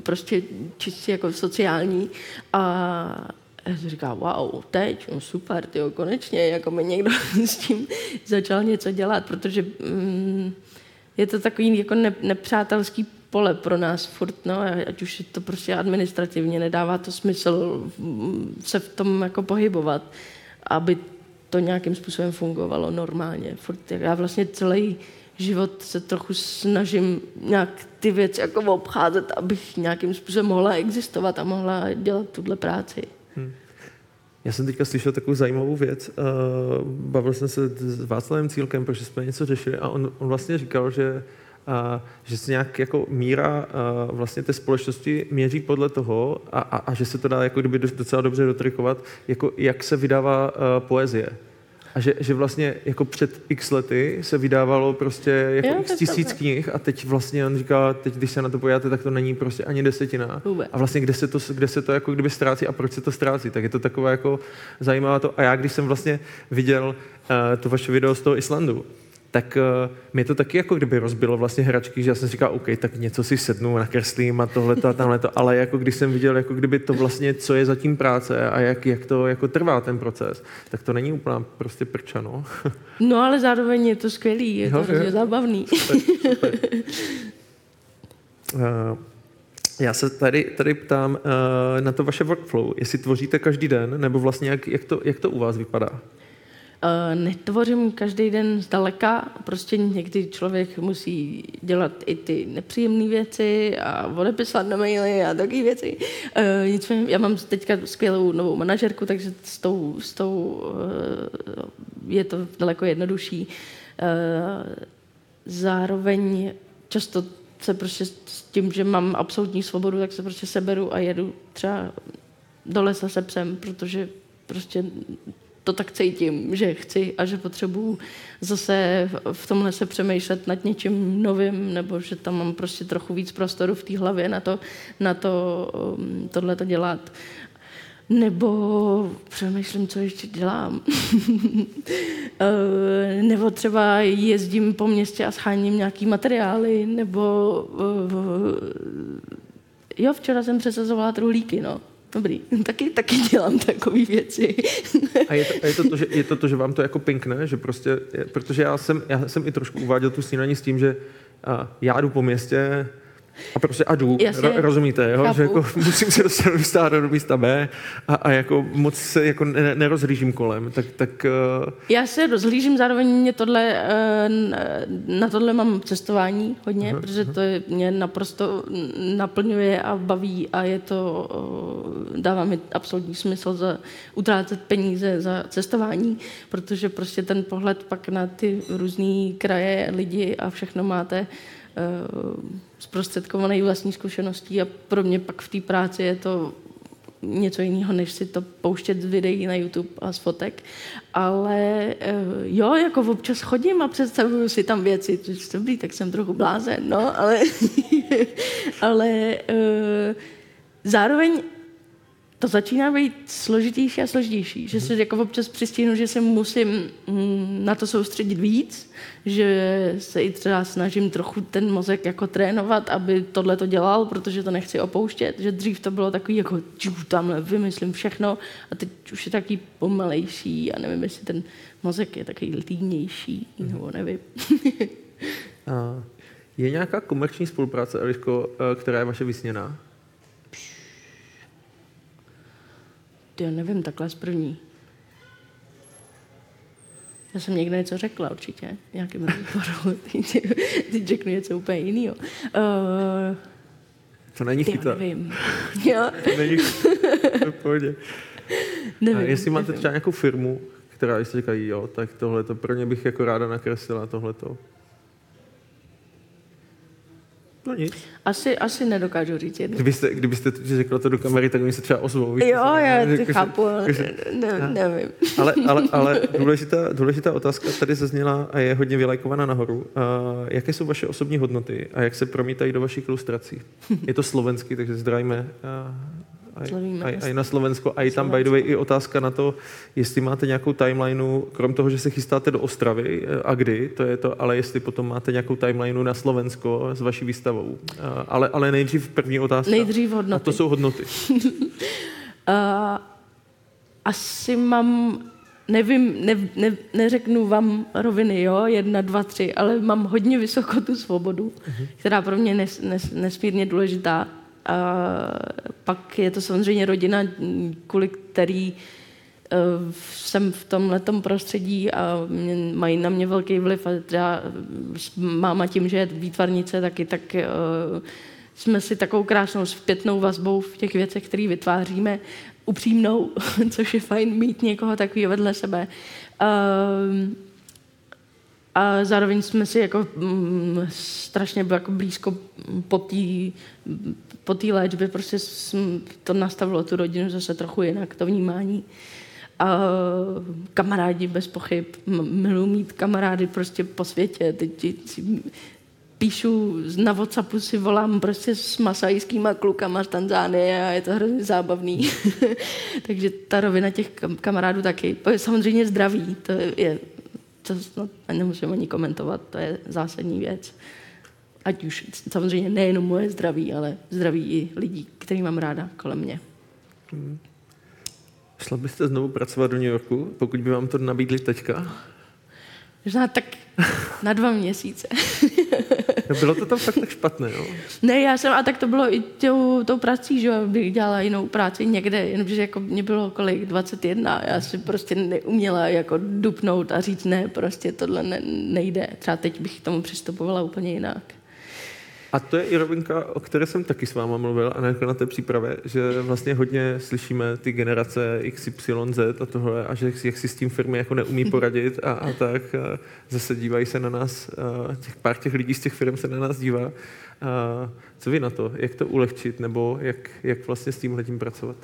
prostě čistě jako sociální. A říkala, wow, teď, no super, tyjo, konečně, jako mi někdo [LAUGHS] s tím začal něco dělat, protože mm, je to takový jako ne, nepřátelský pole pro nás furt, no, ať už je to prostě administrativně, nedává to smysl mm, se v tom jako pohybovat, aby to nějakým způsobem fungovalo normálně. Furt, já vlastně celý život se trochu snažím nějak ty věci jako obcházet, abych nějakým způsobem mohla existovat a mohla dělat tuhle práci. Hmm. Já jsem teďka slyšel takovou zajímavou věc. Uh, bavil jsem se s Václavem Cílkem, protože jsme něco řešili a on, on vlastně říkal, že že se nějak jako míra vlastně té společnosti měří podle toho a, a, a že se to dá jako kdyby docela dobře dotrikovat, jako jak se vydává poezie. A že, že vlastně jako před x lety se vydávalo prostě jako jo, x tisíc knih a teď vlastně on říká, teď když se na to pojáte, tak to není prostě ani desetina. Vůbec. A vlastně kde se, to, kde se to jako kdyby ztrácí a proč se to ztrácí, tak je to takové jako zajímavé to. A já když jsem vlastně viděl uh, to vaše video z toho Islandu, tak uh, mě to taky jako kdyby rozbilo vlastně hračky, že já jsem říkal, OK, tak něco si sednu, nakreslím a tohle a tamhle to, ale jako když jsem viděl, jako kdyby to vlastně, co je zatím práce a jak, jak to jako trvá ten proces, tak to není úplně prostě prčano. [LAUGHS] No ale zároveň je to skvělý, je jo, to je zábavný. Super, super. uh, já se tady, tady ptám uh, na to vaše workflow, jestli tvoříte každý den, nebo vlastně jak, jak, to, jak to u vás vypadá? Uh, netvořím každý den zdaleka, prostě někdy člověk musí dělat i ty nepříjemné věci a odepisat na maily a takové věci. Uh, nicméně já mám teďka skvělou novou manažerku, takže s tou, s tou uh, je to daleko jednodušší. Zároveň často se prostě s tím, že mám absolutní svobodu, tak se prostě seberu a jedu třeba do lesa se psem, protože prostě to tak cítím, že chci a že potřebuju zase v tomhle se přemýšlet nad něčím novým, nebo že tam mám prostě trochu víc prostoru v té hlavě na to, na to um, tohle to dělat. Nebo přemýšlím, co ještě dělám. [LAUGHS] Eh, nebo třeba jezdím po městě a scháním nějaký materiály, nebo eh, jo, včera jsem přesazovala truhlíky, no. Dobrý, [LAUGHS] taky, taky dělám takové věci. A je to, a je, to to, že, je to to, že vám to jako pinkne, že prostě, protože já jsem, já jsem i trošku uváděl tu snídaní s tím, že a, já jdu po městě, a prostě a jdu, Jasně, ro, rozumíte, jo? chápu. že jako [LAUGHS] musím se dostat do místa A do místa B a, a jako moc se jako ne, nerozhlížím kolem, tak, tak uh, Já se rozhlížím, zároveň mě tohle, n- na tohle mám cestování hodně, protože to je, mě naprosto naplňuje a baví a je to, eh, dává mi absolutní smysl za utrácet peníze za cestování, protože prostě ten pohled pak na ty různé kraje, lidi a všechno máte eh, zprostředkovaný vlastní zkušeností a pro mě pak v té práci je to něco jiného, než si to pouštět z videí na YouTube a z fotek. Ale eh, jo, jako občas chodím a představuju si tam věci. Dobrý, tak jsem trochu blázen, no, ale, [LAUGHS] ale eh, zároveň to začíná být složitější a složitější, že se jako občas přistihnu, že se musím mm, na to soustředit víc, že se i třeba snažím trochu ten mozek jako trénovat, aby tohle to dělal, protože to nechci opouštět, že dřív to bylo takový jako ču, tamhle vymyslím všechno a teď už je taky pomalejší a nevím, jestli ten mozek je takový línější, nebo nevím. [LAUGHS] a je nějaká komerční spolupráce, Eliško, eh, která je vaše vysněná? Já nevím, takhle z první. Já jsem někde něco řekla určitě, nějakým [LAUGHS] rozhovoru. Teď, teď řeknu něco úplně jiného. Uh, [LAUGHS] To není chyta. nevím. Jo, To není v pohodě. A nevím. jestli máte nevím. třeba nějakou firmu, která si říkají, jo, tak tohle to pro ně bych jako ráda nakreslila, tohle to. No nic. Asi, asi nedokážu říct jednu. Kdybyste, kdybyste to řekla to do kamery, tak oni se třeba ozvou. víš, Jo, se- já že- to chápu, ale že- ne, nevím. Ale, ale, ale [LAUGHS] důležitá, důležitá otázka tady zazněla a je hodně vylajkovaná nahoru. Uh, jaké jsou vaše osobní hodnoty a jak se promítají do vašich ilustrací? Je to slovensky, takže zdravíme uh, a, a, a i na Slovensko. A i tam, by the way, i otázka na to, jestli máte nějakou timelineu, krom toho, že se chystáte do Ostravy eh, a kdy, to je to, ale jestli potom máte nějakou timelineu na Slovensko s vaší výstavou. Uh, ale, ale nejdřív první otázka. Nejdřív A hodnoty. to jsou hodnoty. Uh, [LAUGHS] asi mám, nevím, ne, ne, neřeknu vám roviny, jo, jedna, dva, tři, ale mám hodně vysoko tu svobodu, která pro mě nes, nes, nesmírně důležitá. A pak je to samozřejmě rodina, kvůli který eh, jsem v tomhle prostředí a mají na mě velký vliv a třeba s máma tím, že je výtvarnice taky, tak eh, jsme si takovou krásnou zpětnou vazbou v těch věcech, které vytváříme, upřímnou, [LAUGHS] což je fajn mít někoho takového vedle sebe. Um, a zároveň jsme si jako mm, strašně jako blízko po té po té léčbě prostě to nastavilo tu rodinu zase trochu jinak, to vnímání. A kamarádi bez pochyb, miluji mít kamarády prostě po světě. Teď píšu na Whatsappu si volám prostě s masajskýma klukama z Tanzánie a je to hrozně zábavný. [LAUGHS] Takže ta rovina těch kam- kamarádů taky. Samozřejmě zdraví, to je, to snad ani nemusím ani komentovat, to je zásadní věc. Ať už samozřejmě nejenom moje zdraví, ale zdraví i lidí, který mám ráda kolem mě. Šla byste znovu pracovat do New Yorku, pokud by vám to nabídli teďka? Možná tak na dva měsíce. [LAUGHS] No, [LAUGHS] bylo to tam fakt tak špatné, jo? Ne, já jsem, a tak to bylo i tou, tou prací, že jo, bych dělala jinou práci někde, jenomže jako mě bylo kolik, 21, já si prostě neuměla jako dupnout a říct ne, prostě tohle ne, nejde. Třeba teď bych k tomu přistupovala úplně jinak. A to je i rovinka, o které jsem taky s váma mluvil a jako na té přípravě, že vlastně hodně slyšíme ty generace X, Y, Z a tohle a že jak si s tím firmy jako neumí poradit a, a tak a zase dívají se na nás, a těch pár těch lidí z těch firm se na nás dívá. A co vy na to? Jak to ulehčit nebo jak, jak vlastně s tímhle tím pracovat?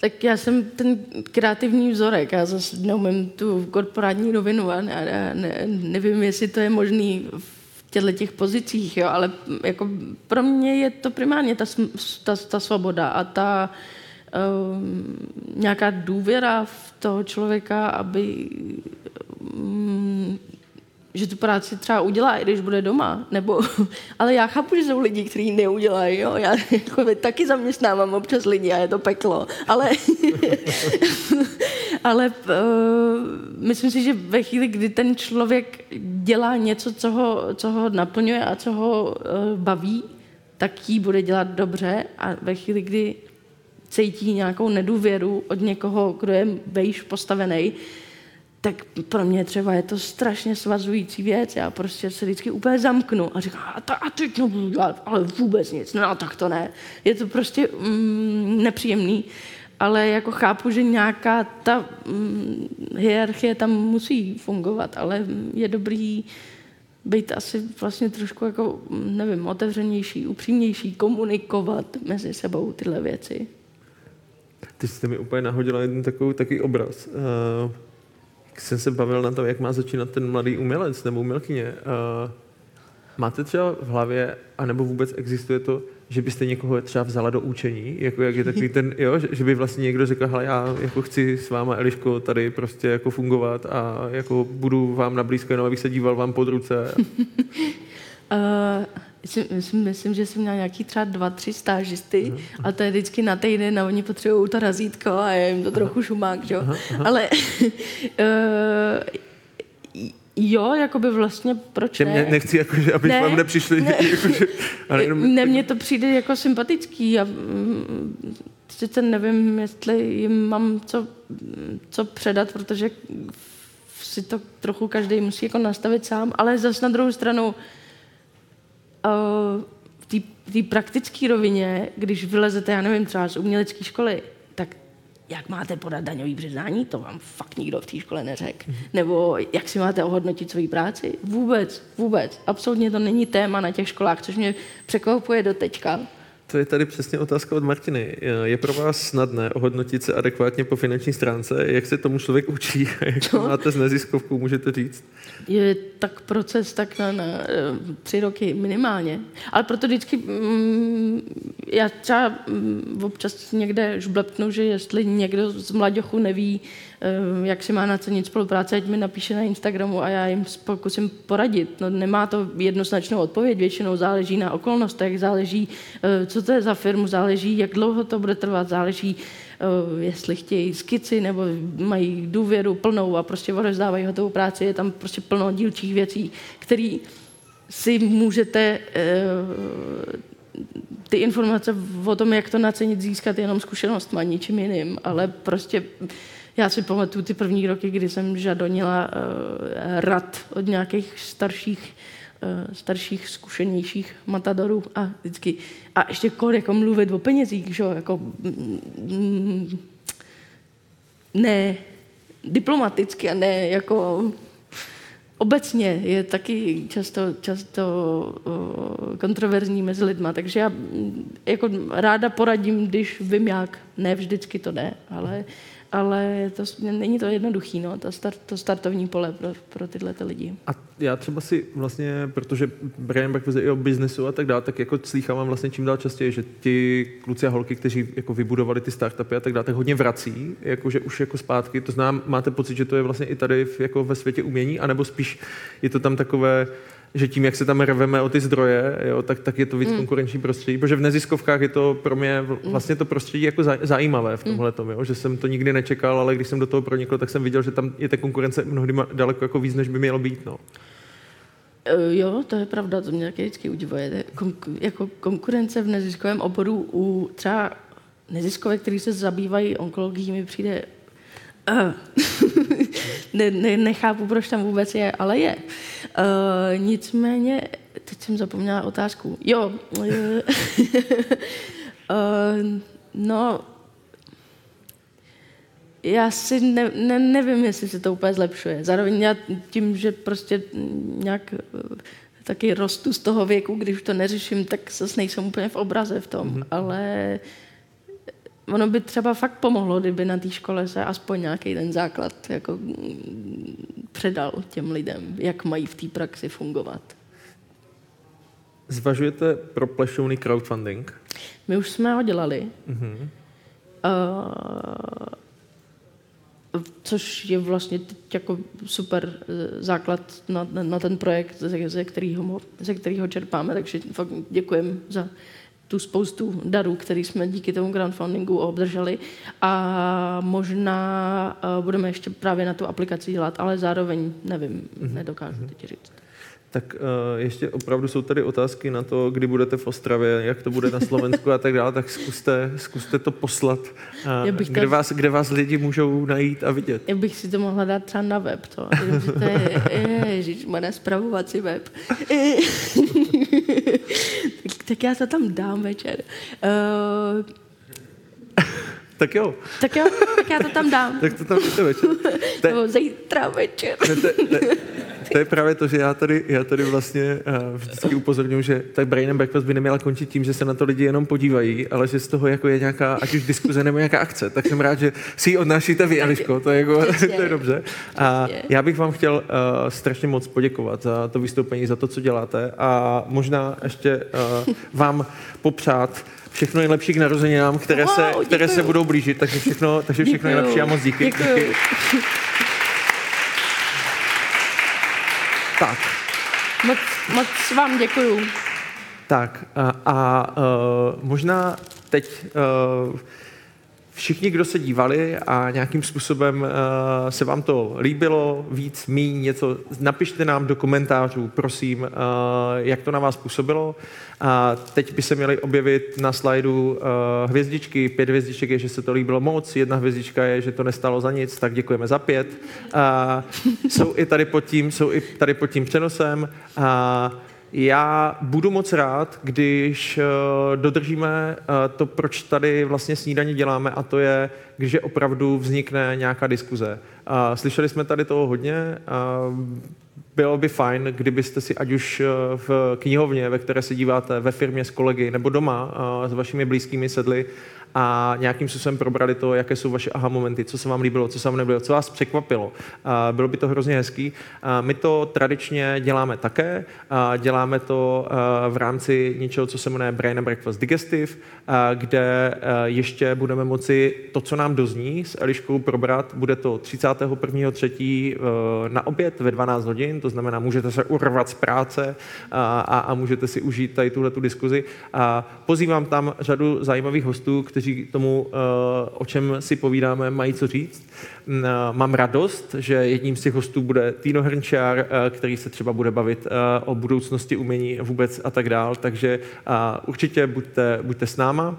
Tak já jsem ten kreativní vzorek, já zase neumím tu korporátní rovinu a ne, ne, ne, nevím, jestli to je možný v těchto těch pozicích, jo, ale jako pro mě je to primárně ta, ta, ta svoboda a ta um, nějaká důvěra v toho člověka, aby um, že tu práci třeba udělá, i když bude doma. Nebo, [LAUGHS] ale já chápu, že jsou lidi, kteří neudělají. Jo? Já jako, taky zaměstnávám občas lidi a je to peklo. Ale, [LAUGHS] ale uh, myslím si, že ve chvíli, kdy ten člověk dělá něco, co ho, co ho naplňuje a co ho uh, baví, tak jí bude dělat dobře a ve chvíli, kdy cítí nějakou nedůvěru od někoho, kdo je vejš postavený, tak pro mě třeba je to strašně svazující věc. Já prostě se vždycky úplně zamknu a říkám, a, ta, a teď nebudu dělat, ale vůbec nic, no tak to ne. Je to prostě mm, nepříjemný, ale jako chápu, že nějaká ta mm, hierarchie tam musí fungovat, ale je dobrý být asi vlastně trošku jako, nevím, otevřenější, upřímnější, komunikovat mezi sebou tyhle věci. Ty jste mi úplně nahodila jeden takový, takový obraz. Uh, jsem se bavil na to, jak má začínat ten mladý umělec nebo umělkyně. Uh, máte třeba v hlavě, anebo vůbec existuje to, že byste někoho třeba vzala do učení, jako jak je takový ten, jo, že, že by vlastně někdo řekl, hele, já jako chci s váma, Eliško, tady prostě jako fungovat a jako budu vám na blízko, jenom abych se díval vám pod ruce. uh, [LAUGHS] myslím, myslím, že jsem měla nějaký třeba dva, tři stážisty a to je vždycky na týden a oni potřebují to razítko a je jim to trochu šumák, jo. Ale uh, [LAUGHS] Jo, jako by vlastně, proč ne? Nechci, jako, že aby ne, vám nepřišli. Ne, [LAUGHS] jako, že, ale jenom, ne, mně to přijde jako sympatický a mm, sice nevím, jestli jim mám co, co předat, protože si to trochu každý musí jako nastavit sám, ale zase na druhou stranu v té praktické rovině, když vylezete, já nevím, třeba z umělecké školy, tak jak máte podat daňový přiznání, to vám fakt nikdo v té škole neřekl. Mm-hmm. Nebo jak si máte ohodnotit svoji práci? Vůbec, vůbec. Absolutně to není téma na těch školách, což mě překvapuje do teďka. To je tady přesně otázka od Martiny. Je pro vás snadné ohodnotit se adekvátně po finanční stránce? Jak se tomu člověk učí? [LAUGHS] Jak to máte s neziskovkou, můžete říct? Je tak proces tak na, na tři roky minimálně. Ale proto vždycky mm, já třeba mm, občas někde žblepnu, že jestli někdo z mladěchu neví, jak si má nacenit spolupráce, ať mi napíše na Instagramu a já jim pokusím poradit. No, nemá to jednoznačnou odpověď, většinou záleží na okolnostech, záleží, eh, co to je za firmu, záleží, jak dlouho to bude trvat, záleží, eh, jestli chtějí skici nebo mají důvěru plnou a prostě odevzdávají hotovou práci, je tam prostě plno dílčích věcí, které si můžete ty informace o tom, jak to nacenit, získat jenom zkušenostma, ničím jiným, ale prostě já si pamatuju ty první roky, kdy jsem žadonila uh, rad od nějakých starších, uh, starších, zkušenějších matadorů a vždycky, a ještě kor jako mluvit o penězích, že jako mm, ne diplomaticky a ne jako obecně je taky často, často uh, kontroverzní mezi lidma, takže já mm, jako ráda poradím, když vím jak, ne vždycky to jde, ale ale to, není to jednoduchý, no, to, start, to startovní pole pro, pro tyhle ty lidi. A já třeba si vlastně, protože Brian Buck i o biznesu a tak dále, tak jako slýchávám vlastně čím dál častěji, že ti kluci a holky, kteří jako vybudovali ty startupy a tak dále, tak hodně vrací, jako že už jako zpátky. To znám, máte pocit, že to je vlastně i tady v, jako ve světě umění, anebo spíš je to tam takové, že tím, jak se tam rveme o ty zdroje, jo, tak, tak je to víc mm. konkurenční prostředí, protože v neziskovkách je to pro mě mm. vlastně to prostředí jako zajímavé v tomhle tom, jo, že jsem to nikdy nečekal, ale když jsem do toho pronikl, tak jsem viděl, že tam je ta konkurence mnohdy daleko jako víc, než by mělo být. No. E, jo, to je pravda, to mě taky vždycky udivuje. Konku, jako konkurence v neziskovém oboru u třeba neziskovek, který se zabývají onkologií, mi přijde [LAUGHS] ne, ne, nechápu, proč tam vůbec je, ale je. Uh, nicméně, teď jsem zapomněla otázku. Jo. uh, [LAUGHS] no, já si ne, ne, nevím, jestli se to úplně zlepšuje. Zároveň já tím, že prostě nějak taky rostu z toho věku, když to neřeším, tak zase nejsem úplně v obraze v tom, mm-hmm. ale ono by třeba fakt pomohlo, kdyby na té škole se aspoň nějaký ten základ jako předal těm lidem, jak mají v té praxi fungovat. Zvažujete pro plešovný crowdfunding? My už jsme ho dělali. Mm-hmm. což je vlastně teď jako super eh, základ na, na ten projekt, ze, ze, kterého, ze kterého čerpáme, takže fakt děkujem za tu spoustu darů, který jsme díky tomu crowdfundingu obdrželi a možná uh, budeme ještě právě na tu aplikaci dělat, ale zároveň nevím, mm-hmm. nedokážu teď říct. Tak uh, ještě opravdu jsou tady otázky na to, kdy budete v Ostravě, jak to bude na Slovensku a tak dále, tak zkuste, zkuste to poslat, uh, bych kde, to... vás, kde vás lidi můžou najít a vidět. Já bych si to mohla dát třeba na web, to, to je, ježiš, má spravovací web. [LAUGHS] tak, já to tam dám večer. Uh, tak jo. Tak jo, tak já to tam dám. [LAUGHS] tak to tam dáte večer. [LAUGHS] Nebo zítra večer. Ne, te, ne, [LAUGHS] to je právě to, že já tady, já tady vlastně uh, vždycky upozorňuji, že tak Brain and Breakfast by neměla končit tím, že se na to lidi jenom podívají, ale že z toho jako je nějaká, ať už diskuze nebo nějaká akce. Tak jsem rád, že si ji odnášíte vy, Eliško, to je, jako, to je dobře. A já bych vám chtěl uh, strašně moc poděkovat za to vystoupení, za to, co děláte a možná ještě uh, vám popřát všechno nejlepší k narozeninám, které, wow, se, které se budou blížit, takže všechno, takže všechno nejlepší a moc díky. Děkuju. díky. [LAUGHS] Tak. Moc, moc vám děkuju. Tak a, a uh, možná teď uh, všichni, kdo se dívali a nějakým způsobem uh, se vám to líbilo, víc, míň, něco, napište nám do komentářů, prosím, uh, jak to na vás působilo. A teď by se měly objevit na slajdu uh, hvězdičky. Pět hvězdiček je, že se to líbilo moc, jedna hvězdička je, že to nestalo za nic, tak děkujeme za pět. Uh, jsou i tady pod tím, jsou i tady pod tím přenosem. Uh, já budu moc rád, když uh, dodržíme uh, to, proč tady vlastně snídaně děláme, a to je, když opravdu vznikne nějaká diskuze. Uh, slyšeli jsme tady toho hodně. Bylo by fajn, kdybyste si ať už v knihovně, ve které se díváte, ve firmě s kolegy nebo doma s vašimi blízkými sedli a nějakým způsobem probrali to, jaké jsou vaše aha momenty, co se vám líbilo, co se vám nebylo, co vás překvapilo. Bylo by to hrozně hezký. My to tradičně děláme také. Děláme to v rámci něčeho, co se jmenuje Brain and Breakfast Digestive, kde ještě budeme moci to, co nám dozní s Eliškou probrat. Bude to 31.3. na oběd ve 12 hodin, to znamená, můžete se urvat z práce a, a, a můžete si užít tady tuhle tu diskuzi. Pozývám tam řadu zajímavých hostů, kteří kteří tomu, eh, o čem si povídáme, mají co říct. Mm, eh, mám radost, že jedním z těch hostů bude Tino Hrnčár, eh, který se třeba bude bavit o budoucnosti umění vůbec a tak dál, takže určitě buďte, buďte s náma.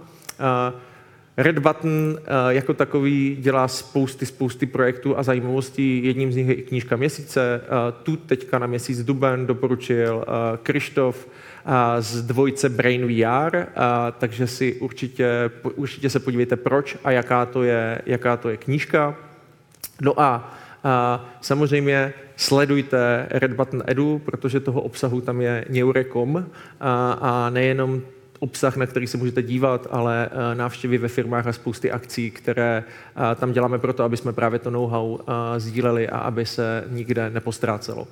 Red Button jako takový dělá spousty, spousty projektů a zajímavostí. Jedním z nich je i knížka měsíce. Tu teďka na měsíc duben doporučil Krištof z dvojce Brain VR, takže si určitě, určitě se podívejte, proč a jaká to je, jaká to je knížka. No a samozřejmě sledujte Red Button Edu, protože toho obsahu tam je neurekom a, a nejenom obsah, na který se můžete dívat, ale návštěvy ve firmách a spousty akcí, které tam děláme proto, aby jsme právě to know-how sdíleli a aby se nikde nepostrácelo.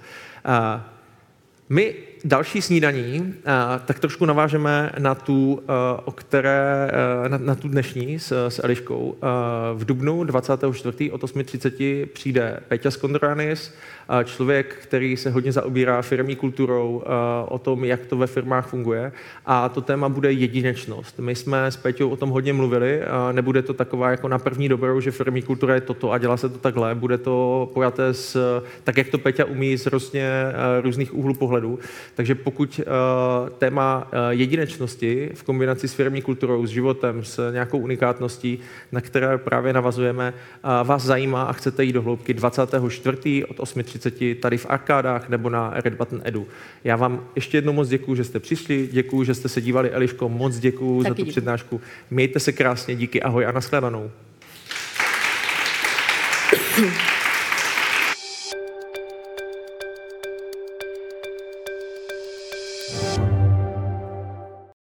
My další snídaní, eh, tak trošku navážeme na tu, eh, o které, eh, na, na tu dnešní s, s Eliškou. V Dubnu 24. od 8.30 přijde Peťa Skondronis, člověk, který se hodně zaobírá firmní kulturou, o tom, jak to ve firmách funguje. A to téma bude jedinečnost. My jsme s Peťou o tom hodně mluvili. Nebude to taková jako na první dobrou, že firmní kultura je toto a dělá se to takhle. Bude to pojaté s, tak, jak to Peťa umí z různě, různých úhlů pohledu. Takže pokud uh, téma uh, jedinečnosti v kombinaci s firmní kulturou, s životem, s nějakou unikátností, na které právě navazujeme, uh, vás zajímá a chcete jít do hloubky 24. od 8.30 tady v Arkádách nebo na Red Button Edu. Já vám ještě jednou moc děkuji, že jste přišli, děkuji, že jste se dívali, Eliško, moc děkuji za tu děkuji. přednášku. Mějte se krásně, díky, ahoj a nashledanou.